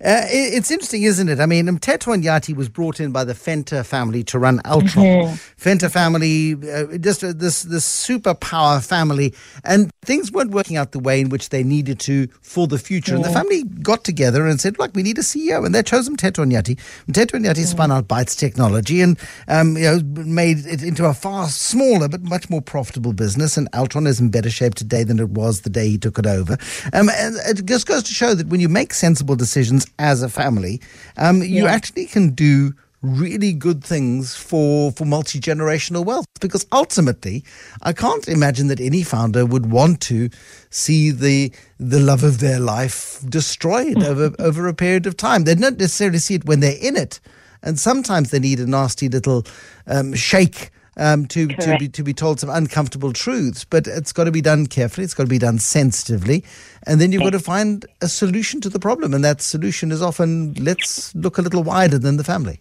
Uh, it, it's interesting, isn't it? I mean, Mteto Nyati was brought in by the Venter family to run Altron. Mm-hmm. Family, uh, just uh, this this superpower family, and things weren't working out the way in which they needed to for the future. And the family got together and said, "Look, we need a CEO," and they chose Mteto Nyati. Mteto Nyati mm-hmm. spun out Bytes Technology and um, you know made it into a far smaller but much more profitable business. And Altron is in better shape today than it was the day he took it over. Um, and it just goes to show that when you make sensible decisions as a family, um, you yeah. actually can do really good things for for multi generational wealth. Because ultimately, I can't imagine that any founder would want to see the the love of their life destroyed over over a period of time. They don't necessarily see it when they're in it, and sometimes they need a nasty little um, shake um, to, to, be, to be told some uncomfortable truths, but it's got to be done carefully, it's got to be done sensitively, and then you've got to find a solution to the problem. And that solution is often let's look a little wider than the family.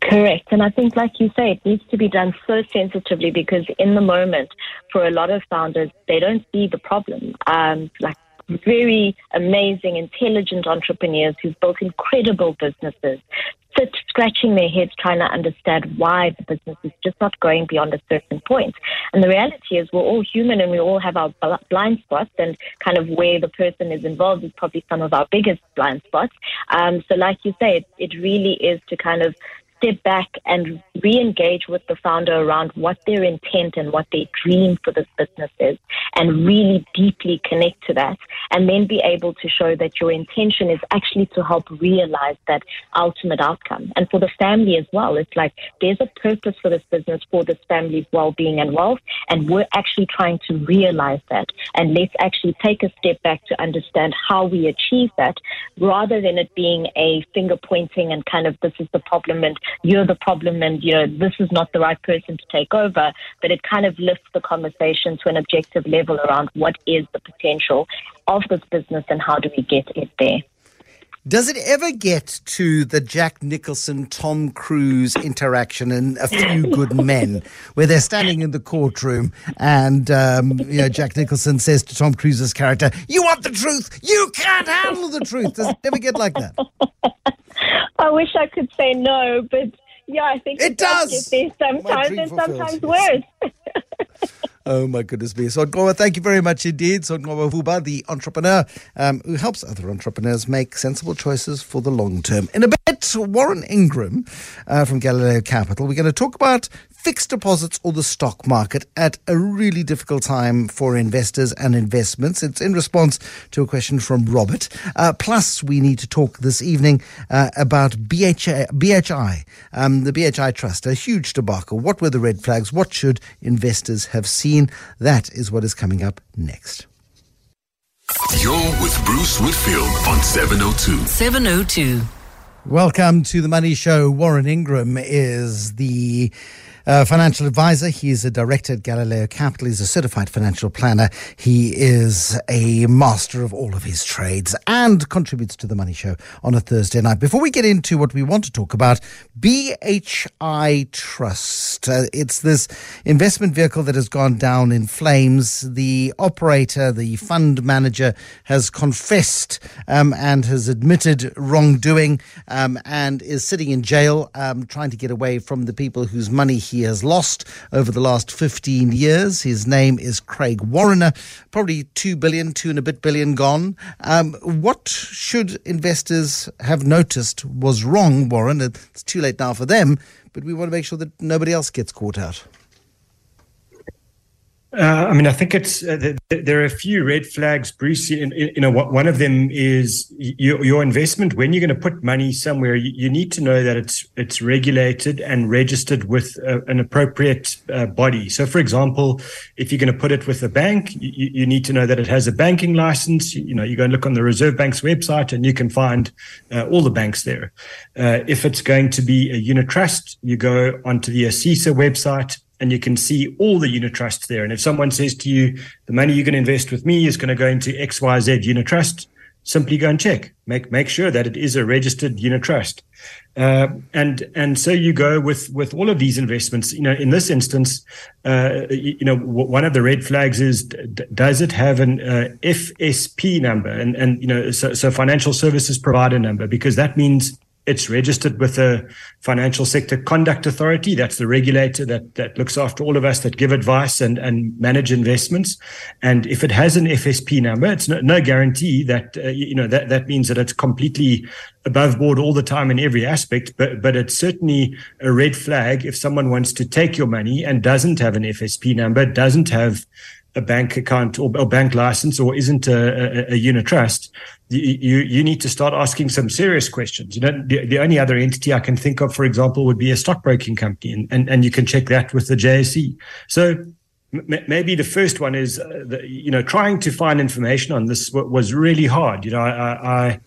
Correct. And I think, like you say, it needs to be done so sensitively because in the moment, for a lot of founders, they don't see the problem. Um, like very amazing, intelligent entrepreneurs who've built incredible businesses sit scratching their heads trying to understand why the business is just not going beyond a certain point. And the reality is we're all human and we all have our blind spots and kind of where the person is involved is probably some of our biggest blind spots. Um, so like you say, it, it really is to kind of step back and re-engage with the founder around what their intent and what their dream for this business is and really deeply connect to that and then be able to show that your intention is actually to help realize that ultimate outcome. And for the family as well, it's like there's a purpose for this business for this family's well-being and wealth and we're actually trying to realize that and let's actually take a step back to understand how we achieve that rather than it being a finger pointing and kind of this is the problem and you're the problem and you know this is not the right person to take over. But it kind of lifts the conversation to an objective level around what is the potential of this business and how do we get it there does it ever get to the Jack Nicholson Tom Cruise interaction in A Few Good Men, where they're standing in the courtroom and um, you know Jack Nicholson says to Tom Cruise's character, "You want the truth? You can't handle the truth." Does it ever get like that? I wish I could say no, but yeah, I think it, it does. does get there sometimes and sometimes worse. Oh my goodness me. Sonqoba, thank you very much indeed. Sonqoba Vuba, the entrepreneur um, who helps other entrepreneurs make sensible choices for the long term. In a bit, Warren Ingram uh, from Galileo Capital. We're going to talk about fixed deposits or the stock market at a really difficult time for investors and investments. It's in response to a question from Robert. Uh, plus, we need to talk this evening uh, about BHI, BHI um, the BHI Trust, a huge debacle. What were the red flags? What should investors have seen? That is what is coming up next. You're with Bruce Whitfield on 702. 702. Welcome to the Money Show. Warren Ingram is the uh, financial advisor. He's a director at Galileo Capital. He's a certified financial planner. He is a master of all of his trades and contributes to the Money Show on a Thursday night. Before we get into what we want to talk about, BHI Trust. Uh, it's this investment vehicle that has gone down in flames. The operator, the fund manager, has confessed um, and has admitted wrongdoing um, and is sitting in jail, um, trying to get away from the people whose money he has lost over the last 15 years. His name is Craig Warriner, probably 2 billion, two and a bit billion gone. Um, what should investors have noticed was wrong, Warren? It's too late now for them, but we want to make sure that nobody else gets caught out. Uh, I mean, I think it's uh, there are a few red flags, Bruce. You, know, one of them is your, your investment. When you're going to put money somewhere, you, you, need to know that it's it's regulated and registered with a, an appropriate uh, body. So, for example, if you're going to put it with a bank, you, you, need to know that it has a banking license. You, know, you go and look on the Reserve Bank's website, and you can find uh, all the banks there. Uh, if it's going to be a unit trust, you go onto the ASISA website and you can see all the unit trusts there. And if someone says to you, the money you're going to invest with me is going to go into XYZ unit trust, simply go and check. Make make sure that it is a registered unit trust. Uh, and and so you go with with all of these investments. You know, in this instance, uh, you know, one of the red flags is does it have an uh, FSP number and and you know so, so financial services provider number because that means it's registered with the Financial Sector Conduct Authority. That's the regulator that, that looks after all of us that give advice and, and manage investments. And if it has an FSP number, it's no, no guarantee that, uh, you know, that, that means that it's completely above board all the time in every aspect. But, but it's certainly a red flag if someone wants to take your money and doesn't have an FSP number, doesn't have a bank account or a bank license or isn't a, a, a unit trust, you, you need to start asking some serious questions. You know, the, the only other entity I can think of, for example, would be a stockbroking company, and, and, and you can check that with the JSE. So m- maybe the first one is, uh, the, you know, trying to find information on this was really hard. You know, I, I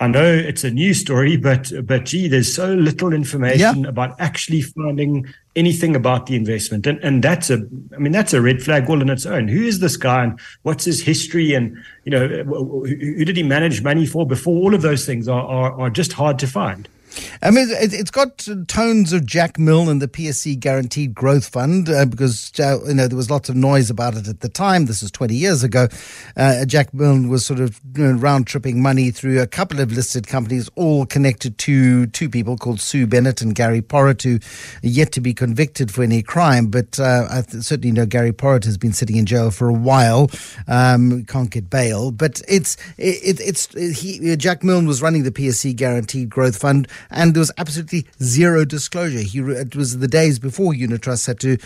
I know it's a news story, but but gee, there's so little information about actually finding anything about the investment, and and that's a, I mean, that's a red flag all on its own. Who is this guy, and what's his history, and you know, who, who did he manage money for before? All of those things are are, are just hard to find. I mean, it's got tones of Jack Milne and the PSC Guaranteed Growth Fund uh, because uh, you know there was lots of noise about it at the time. This was 20 years ago. Uh, Jack Milne was sort of you know, round tripping money through a couple of listed companies, all connected to two people called Sue Bennett and Gary Porritt, who are yet to be convicted for any crime. But uh, I certainly know Gary Porritt has been sitting in jail for a while. Um, can't get bail, but it's it, it's he Jack Milne was running the PSC Guaranteed Growth Fund and there was absolutely zero disclosure. He it was the days before unit trusts had to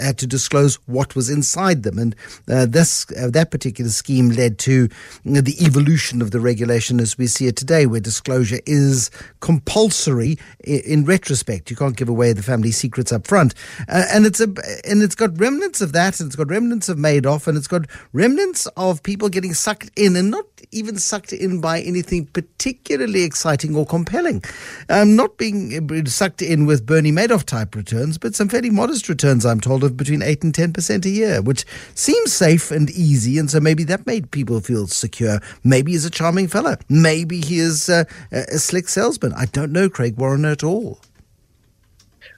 had to disclose what was inside them, and uh, this uh, that particular scheme led to the evolution of the regulation as we see it today, where disclosure is compulsory in, in retrospect. You can't give away the family secrets up front, uh, and it's a and it's got remnants of that, and it's got remnants of Madoff, and it's got remnants of people getting sucked in, and not even sucked in by anything particularly exciting or compelling. Um, not being sucked in with Bernie Madoff type returns, but some fairly modest returns, I'm told, of between 8 and 10% a year, which seems safe and easy. And so maybe that made people feel secure. Maybe he's a charming fellow. Maybe he is uh, a slick salesman. I don't know Craig Warriner at all.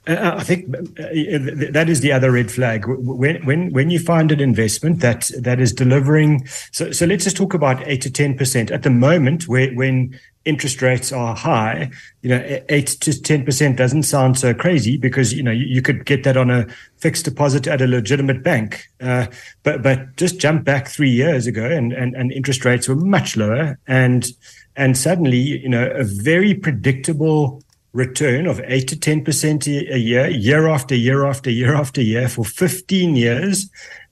Uh, I think uh, that is the other red flag. When when when you find an investment that that is delivering, so so let's just talk about eight to ten percent at the moment. Where when interest rates are high, you know, eight to ten percent doesn't sound so crazy because you know you, you, could get that on a fixed deposit at a legitimate bank. Uh, but but just jump back three years ago, and, and and interest rates were much lower, and and suddenly you know a very predictable return of 8 to 10% a year, year after year after year after year for 15 years.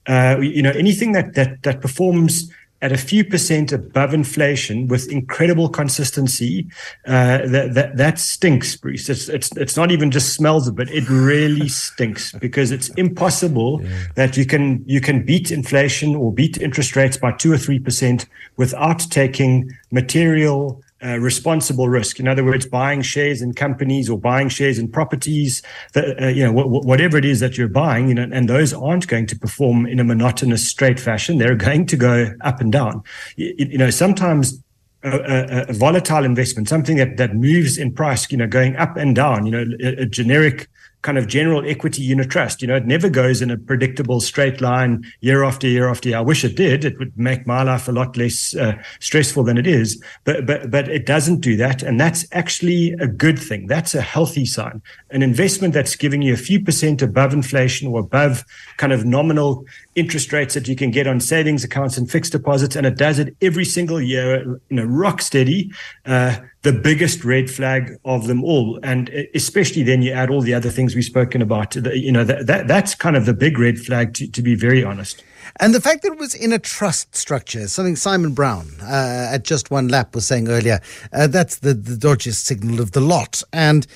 Uh, you know, anything that, that, that performs at a few percent above inflation with incredible consistency, uh, that, that, that stinks, Bruce. It's, it's, it's not even just smells a bit. It really stinks because it's impossible yeah. that you can, you can beat inflation or beat interest rates by two or 3% without taking material uh, responsible risk. In other words, buying shares in companies or buying shares in properties, that, uh, you know, whatever it is that you're buying, you know, and those aren't going to perform in a monotonous, straight fashion. They're going to go up and down. You, you know, sometimes a, a, a, volatile investment, something that, that moves in price, you know, going up and down, you know, a, a generic kind of general equity unit trust. You know, it never goes in a predictable straight line year after year after year. I wish it did. It would make my life a lot less uh, stressful than it is. But but but it doesn't do that, and that's actually a good thing. That's a healthy sign. An investment that's giving you a few percent above inflation or above kind of nominal interest rates that you can get on savings accounts and fixed deposits, and it does it every single year, you know, rock steady. Uh, the biggest red flag of them all, and especially then you add all the other things we've spoken about. You know, that, that that's kind of the big red flag, to, to be very honest. And the fact that it was in a trust structure, something Simon Brown uh, at Just One Lap was saying earlier, uh, that's the, the dodgiest signal of the lot. And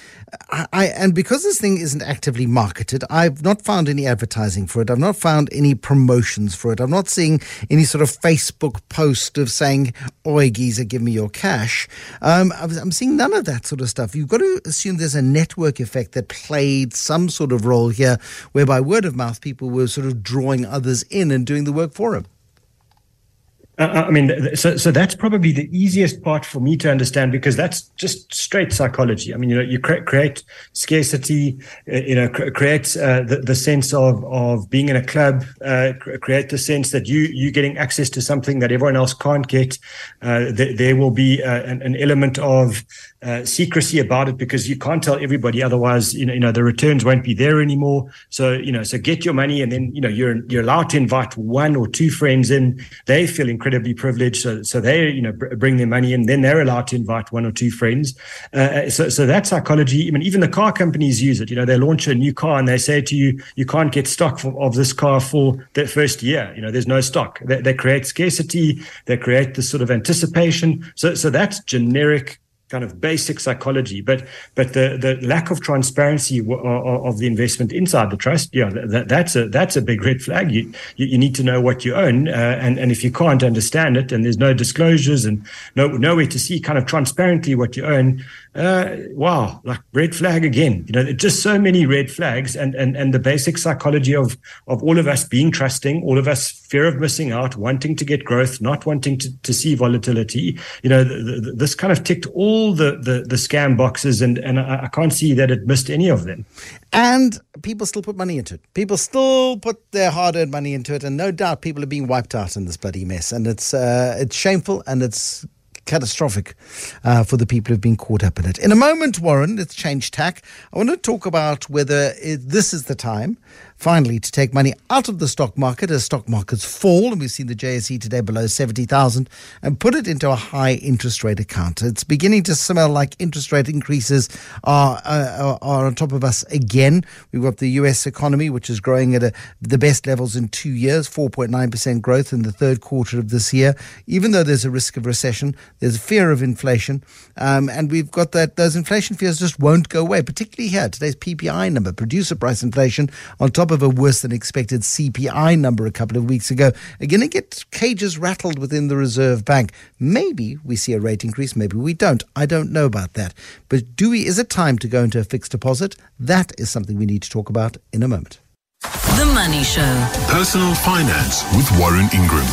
I, and because this thing isn't actively marketed, I've not found any advertising for it. I've not found any promotions for it. I'm not seeing any sort of Facebook post of saying, "Oi, geezer, give me your cash." Um, I'm seeing none of that sort of stuff. You've got to assume there's a network effect that played some sort of role here, whereby word of mouth people were sort of drawing others in and doing the work for him. Uh, uh, I mean, so so that's probably the easiest part for me to understand because that's just straight psychology. I mean, you know, you cre- create scarcity, uh, you know, cre- create uh, the, the sense of of being in a club, cre- create the sense that you you getting access to something that everyone else can't get. Th- there will be an, an, element of uh, secrecy about it because you can't tell everybody. Otherwise you know you know the returns won't be there anymore. So you know so get your money and then you know you're you're allowed to invite one or two friends in. They feel incredibly privileged. So so they you know br- bring their money in. Then they're allowed to invite one or two friends. Uh, uh, so so that psychology I mean even the car companies use it. You know they launch a new car and they say to you you can't get stock for, of this car for the first year. You know there's no stock. They, they create scarcity. They create this sort of anticipation. So so that's generic kind of basic psychology, but but the the lack of transparency of the investment inside the trust, yeah, that, that's a that's a big red flag. You you, you need to know what you own, uh, and and if you can't understand it, and there's no disclosures and no nowhere to see kind of transparently what you own, uh, wow, like red flag again. You know, just so many red flags, and and and the basic psychology of of all of us being trusting, all of us fear of missing out, wanting to get growth, not wanting to, to see volatility. You know, the, the, this kind of ticked all the the, the scam boxes, and and I, I can't see that it missed any of them. And people still put money into it. People still put their hard-earned money into it, and no doubt people are being wiped out in this bloody mess. And it's uh, it's shameful, and it's catastrophic uh, for the people who've been caught up in it. In a moment, Warren, let's change tack. I want to talk about whether it, this is the time finally to take money out of the stock market as stock markets fall, and we've seen the JSE today below 70,000, and put it into a high interest rate account. It's beginning to smell like interest rate increases are, uh, are on top of us again. We've got the US economy, which is growing at a, the best levels in two years, 4.9% growth in the third quarter of this year. Even though there's a risk of recession, there's a fear of inflation, um, and we've got that those inflation fears just won't go away, particularly here. Today's PPI number, producer price inflation, on top of a worse than expected CPI number a couple of weeks ago, are going to get cages rattled within the Reserve Bank. Maybe we see a rate increase, maybe we don't. I don't know about that. But do we, is it time to go into a fixed deposit? That is something we need to talk about in a moment. The Money Show. Personal Finance with Warren Ingram.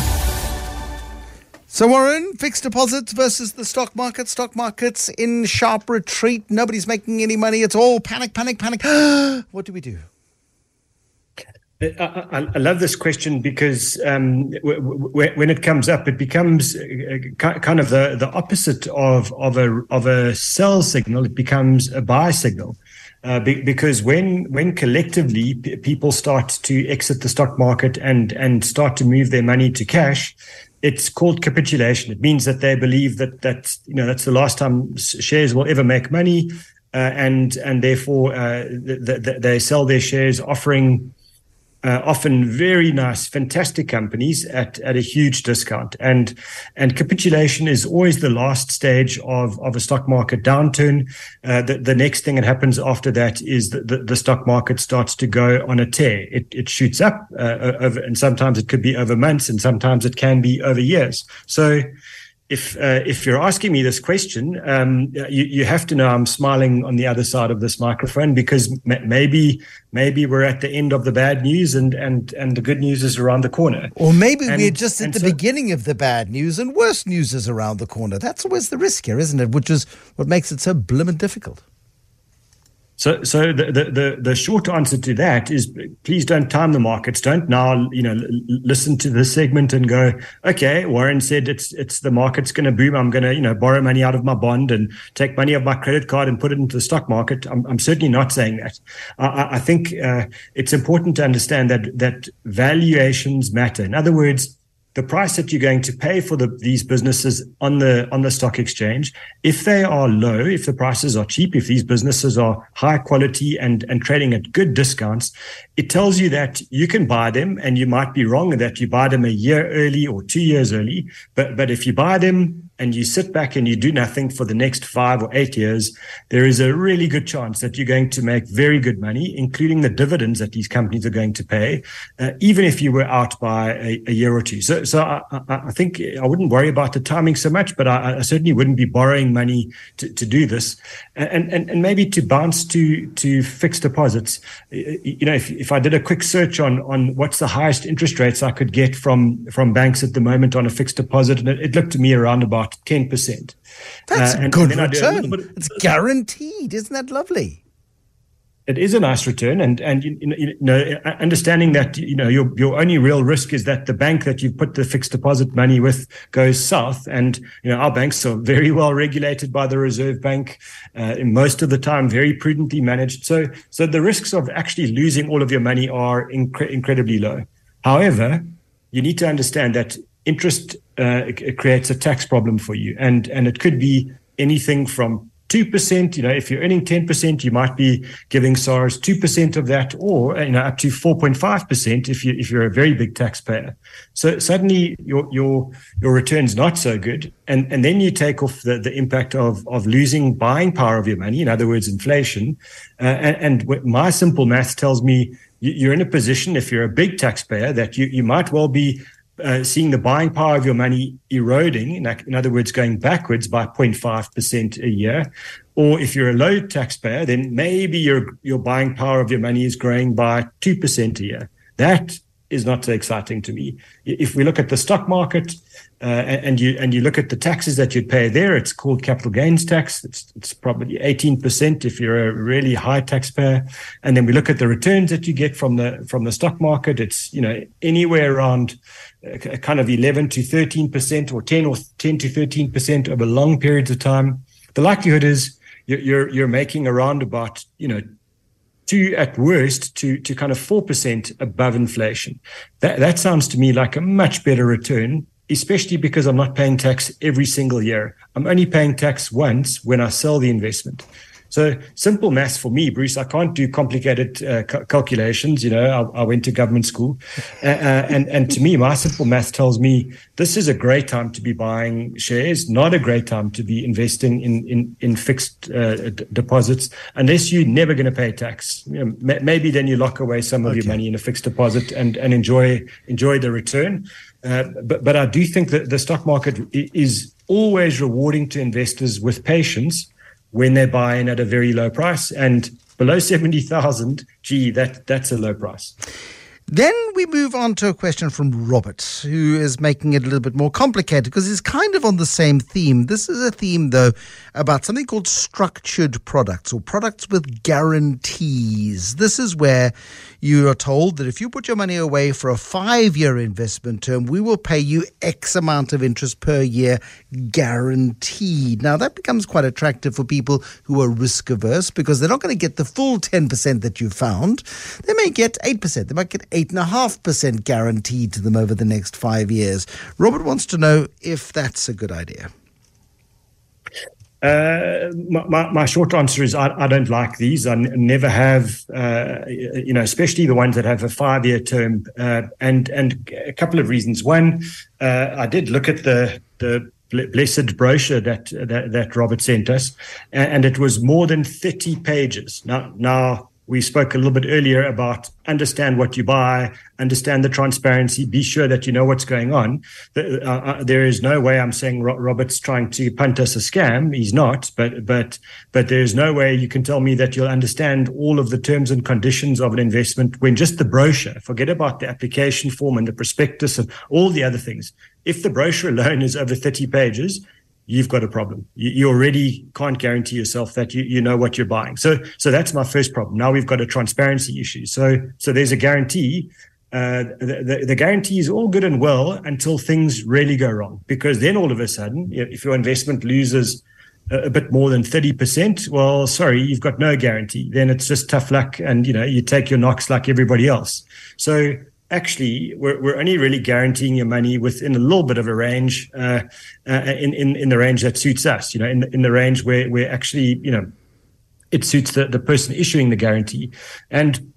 So, Warren, fixed deposits versus the stock market. Stock market's in sharp retreat. Nobody's making any money. It's all panic, panic, panic. what do we do? I, I, love this question because um, w- w- when it comes up, it becomes uh, kind of the, the opposite of, of a of a sell signal. It becomes a buy signal. Uh, be, because when when collectively p- people start to exit the stock market and and start to move their money to cash, it's called capitulation. It means that they believe that that you know that's the last time shares will ever make money, uh, and and therefore uh, th- th- they sell their shares, offering uh, often very nice, fantastic companies at, at a huge discount. And and capitulation is always the last stage of, of a stock market downturn. Uh, the, the next thing that happens after that is that the, the stock market starts to go on a tear. It, it shoots up, uh, over, and sometimes it could be over months, and sometimes it can be over years. So if uh, if you're asking me this question, um, you, you have to know I'm smiling on the other side of this microphone because m- maybe maybe we're at the end of the bad news and and and the good news is around the corner. Or maybe and, we're just at the so, beginning of the bad news and worse news is around the corner. That's always the risk here, isn't it? Which is what makes it so blimmin' difficult. So, so the, the, the, short answer to that is please don't time the markets. Don't now, you know, listen to this segment and go, okay, Warren said it's, it's the market's going to boom. I'm going to, you know, borrow money out of my bond and take money off my credit card and put it into the stock market. I'm, I'm certainly not saying that. I, I think uh, it's important to understand that, that valuations matter. In other words, the price that you're going to pay for the, these businesses on the on the stock exchange, if they are low, if the prices are cheap, if these businesses are high quality and and trading at good discounts, it tells you that you can buy them, and you might be wrong that you buy them a year early or two years early. But but if you buy them and you sit back and you do nothing for the next five or eight years, there is a really good chance that you're going to make very good money, including the dividends that these companies are going to pay, uh, even if you were out by a, a year or two. So, so I, I, think I wouldn't worry about the timing so much, but I, I certainly wouldn't be borrowing money to, to do this. And, and, and maybe to bounce to, to fixed deposits, you know, if, if I did a quick search on, on what's the highest interest rates I could get from, from banks at the moment on a fixed deposit, and it, it looked to me around about about 10%. That's uh, a good return. A it's guaranteed. Isn't that lovely? It is a nice return, and and you, you know, understanding that you know your your only real risk is that the bank that you put the fixed deposit money with goes south, and you know our banks are very well regulated by the Reserve Bank, uh, most of the time very prudently managed. So so the risks of actually losing all of your money are incre- incredibly low. However, you need to understand that interest uh, it creates a tax problem for you, and and it could be anything from two percent. You know, if you're earning ten percent, you might be giving SARS two percent of that, or you know, up to four point five percent if you if you're a very big taxpayer. So suddenly your your your return's not so good, and and then you take off the, the impact of of losing buying power of your money. In other words, inflation. Uh, and, and my simple math tells me you're in a position if you're a big taxpayer that you you might well be uh, seeing the buying power of your money eroding, in, other words, going backwards by 0.5% a year. Or if you're a low taxpayer, then maybe your, your buying power of your money is growing by 2% a year. That is not so exciting to me. If we look at the stock market, uh, and you and you look at the taxes that you'd pay there, it's called capital gains tax. It's, it's probably 18% if you're a really high taxpayer. And then we look at the returns that you get from the from the stock market. It's you know anywhere around kind of 11 to 13 percent or 10 or 10 to 13 percent over long periods of time, the likelihood is you're you're making around about you know two at worst to to kind of four percent above inflation. That that sounds to me like a much better return, especially because I'm not paying tax every single year. I'm only paying tax once when I sell the investment. So simple maths for me, Bruce. I can't do complicated uh, ca- calculations. You know, I, I, went to government school, uh, uh, and and to me, my simple math tells me this is a great time to be buying shares, not a great time to be investing in in in fixed uh, d- deposits, unless you're never going to pay tax. You know, m- maybe then you lock away some of okay. your money in a fixed deposit and and enjoy enjoy the return. Uh, but but I do think that the stock market is always rewarding to investors with patience when they're buying at a very low price. And below 70,000, gee, that, that's a low price. Then we move on to a question from Robert, who is making it a little bit more complicated because it's kind of on the same theme. This is a theme, though, about something called structured products or products with guarantees. This is where you are told that if you put your money away for a five year investment term, we will pay you X amount of interest per year guaranteed. Now, that becomes quite attractive for people who are risk averse because they're not going to get the full 10% that you found. They may get 8%, they might get 8.5% guaranteed to them over the next five years. Robert wants to know if that's a good idea. Uh, my, my, short answer is I, I don't like these. I n- never have, uh, you know, especially the ones that have a five year term. Uh, and and a couple of reasons. One, uh, I did look at the the blessed brochure that, that that Robert sent us, and it was more than thirty pages. Now now we spoke a little bit earlier about understand what you buy, understand the transparency, be sure that you know what's going on. Uh, uh, there is no way I'm saying Robert's trying to punt us a scam. He's not, but but but there is no way you can tell me that you'll understand all of the terms and conditions of an investment when just the brochure. Forget about the application form and the prospectus and all the other things. If the brochure alone is over 30 pages, you've got a problem. You, you, already can't guarantee yourself that you, you know what you're buying. So so that's my first problem. Now we've got a transparency issue. So so there's a guarantee. Uh, the, the, the guarantee is all good and well until things really go wrong, because then all of a sudden, if your investment loses a, a bit more than 30%, well, sorry, you've got no guarantee. Then it's just tough luck and, you know, you take your knocks like everybody else. So actually we're, we're only really guaranteeing your money within a little bit of a range uh, uh, in, in in the range that suits us you know in, in the range where where actually you know it suits the, the person issuing the guarantee. And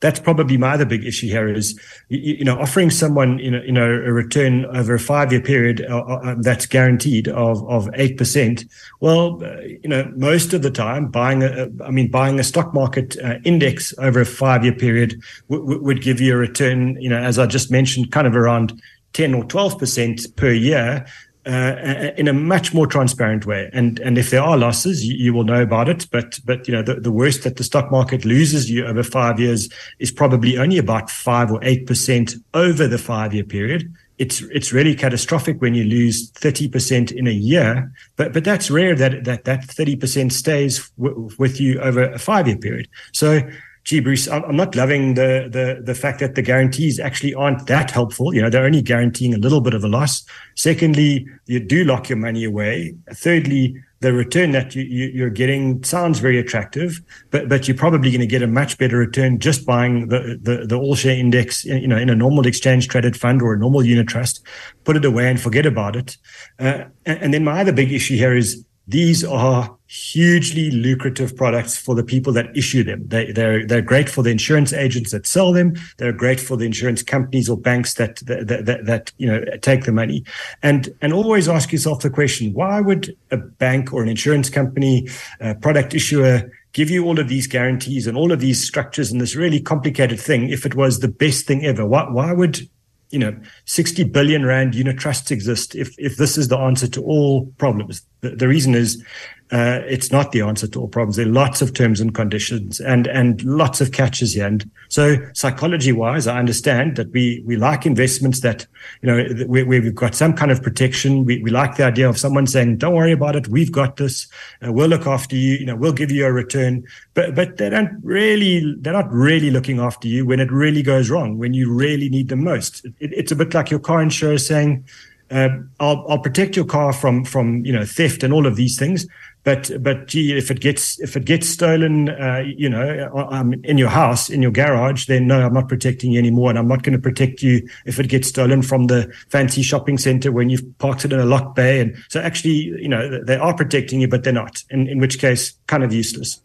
that's probably my other big issue here is you, you know offering someone you know you know a return over a five year period uh, uh, that's guaranteed of of eight percent. Well, uh, you know most of the time buying a I mean buying a stock market uh, index over a five year period w- w- would give you a return you know as I just mentioned kind of around 10 or 12 percent per year uh, in a much more transparent way. And and if there are losses, you, you, will know about it. But but you know the, the worst that the stock market loses you over five years is probably only about five or eight percent over the five year period. It's it's really catastrophic when you lose thirty percent in a year. But but that's rare that that that thirty percent stays w- with you over a five year period. So gee, Bruce, I'm not loving the the the fact that the guarantees actually aren't that helpful. You know, they're only guaranteeing a little bit of a loss. Secondly, you do lock your money away. Thirdly, the return that you, you, are getting sounds very attractive, but but you're probably going to get a much better return just buying the the, the all share index, you know, in a normal exchange traded fund or a normal unit trust. Put it away and forget about it. Uh, and, and then my other big issue here is these are hugely lucrative products for the people that issue them. They, they're, they're great for the insurance agents that sell them. They're great for the insurance companies or banks that, that, that, that, you know, take the money. And, and always ask yourself the question, why would a bank or an insurance company, a product issuer give you all of these guarantees and all of these structures and this really complicated thing if it was the best thing ever? Why, why would you know 60 billion rand unit trusts exist if if this is the answer to all problems. The, the reason is uh, it's not the answer to all problems. There are lots of terms and conditions and, and lots of catches here. And so psychology wise, I understand that we, we like investments that, you know, where, where we've got some kind of protection. We, we like the idea of someone saying, don't worry about it. We've got this. Uh, we'll look after you. You know, we'll give you a return, but, but they don't really, they're not really looking after you when it really goes wrong, when you really need them most. It, it's a bit like your car insurer saying, uh, I'll, I'll protect your car from from you know theft and all of these things, but but gee, if it gets if it gets stolen, uh, you know, um, in your house, in your garage, then no, I'm not protecting you anymore, and I'm not going to protect you if it gets stolen from the fancy shopping center when you've parked it in a locked bay. And so actually, you know, they are protecting you, but they're not. In in which case, kind of useless.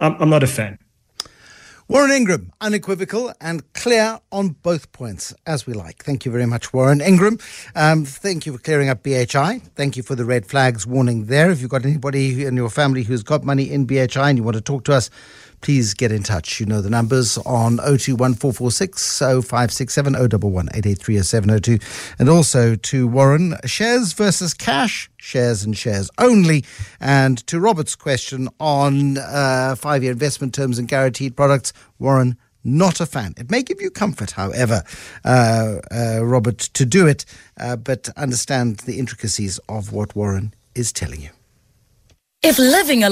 I'm, I'm not a fan. Warren Ingram, unequivocal and clear on both points, as we like. Thank you very much, Warren Ingram. Um, thank you for clearing up BHI. Thank you for the red flags warning there. If you've got anybody in your family who's got money in BHI and you want to talk to us, please get in touch. You know the numbers on 021446 0567 011 883 And also to Warren, shares versus cash, shares and shares only. And to Robert's question on uh, five year investment terms and guaranteed products, Warren, not a fan. It may give you comfort, however, uh, uh, Robert, to do it, uh, but understand the intricacies of what Warren is telling you. If living a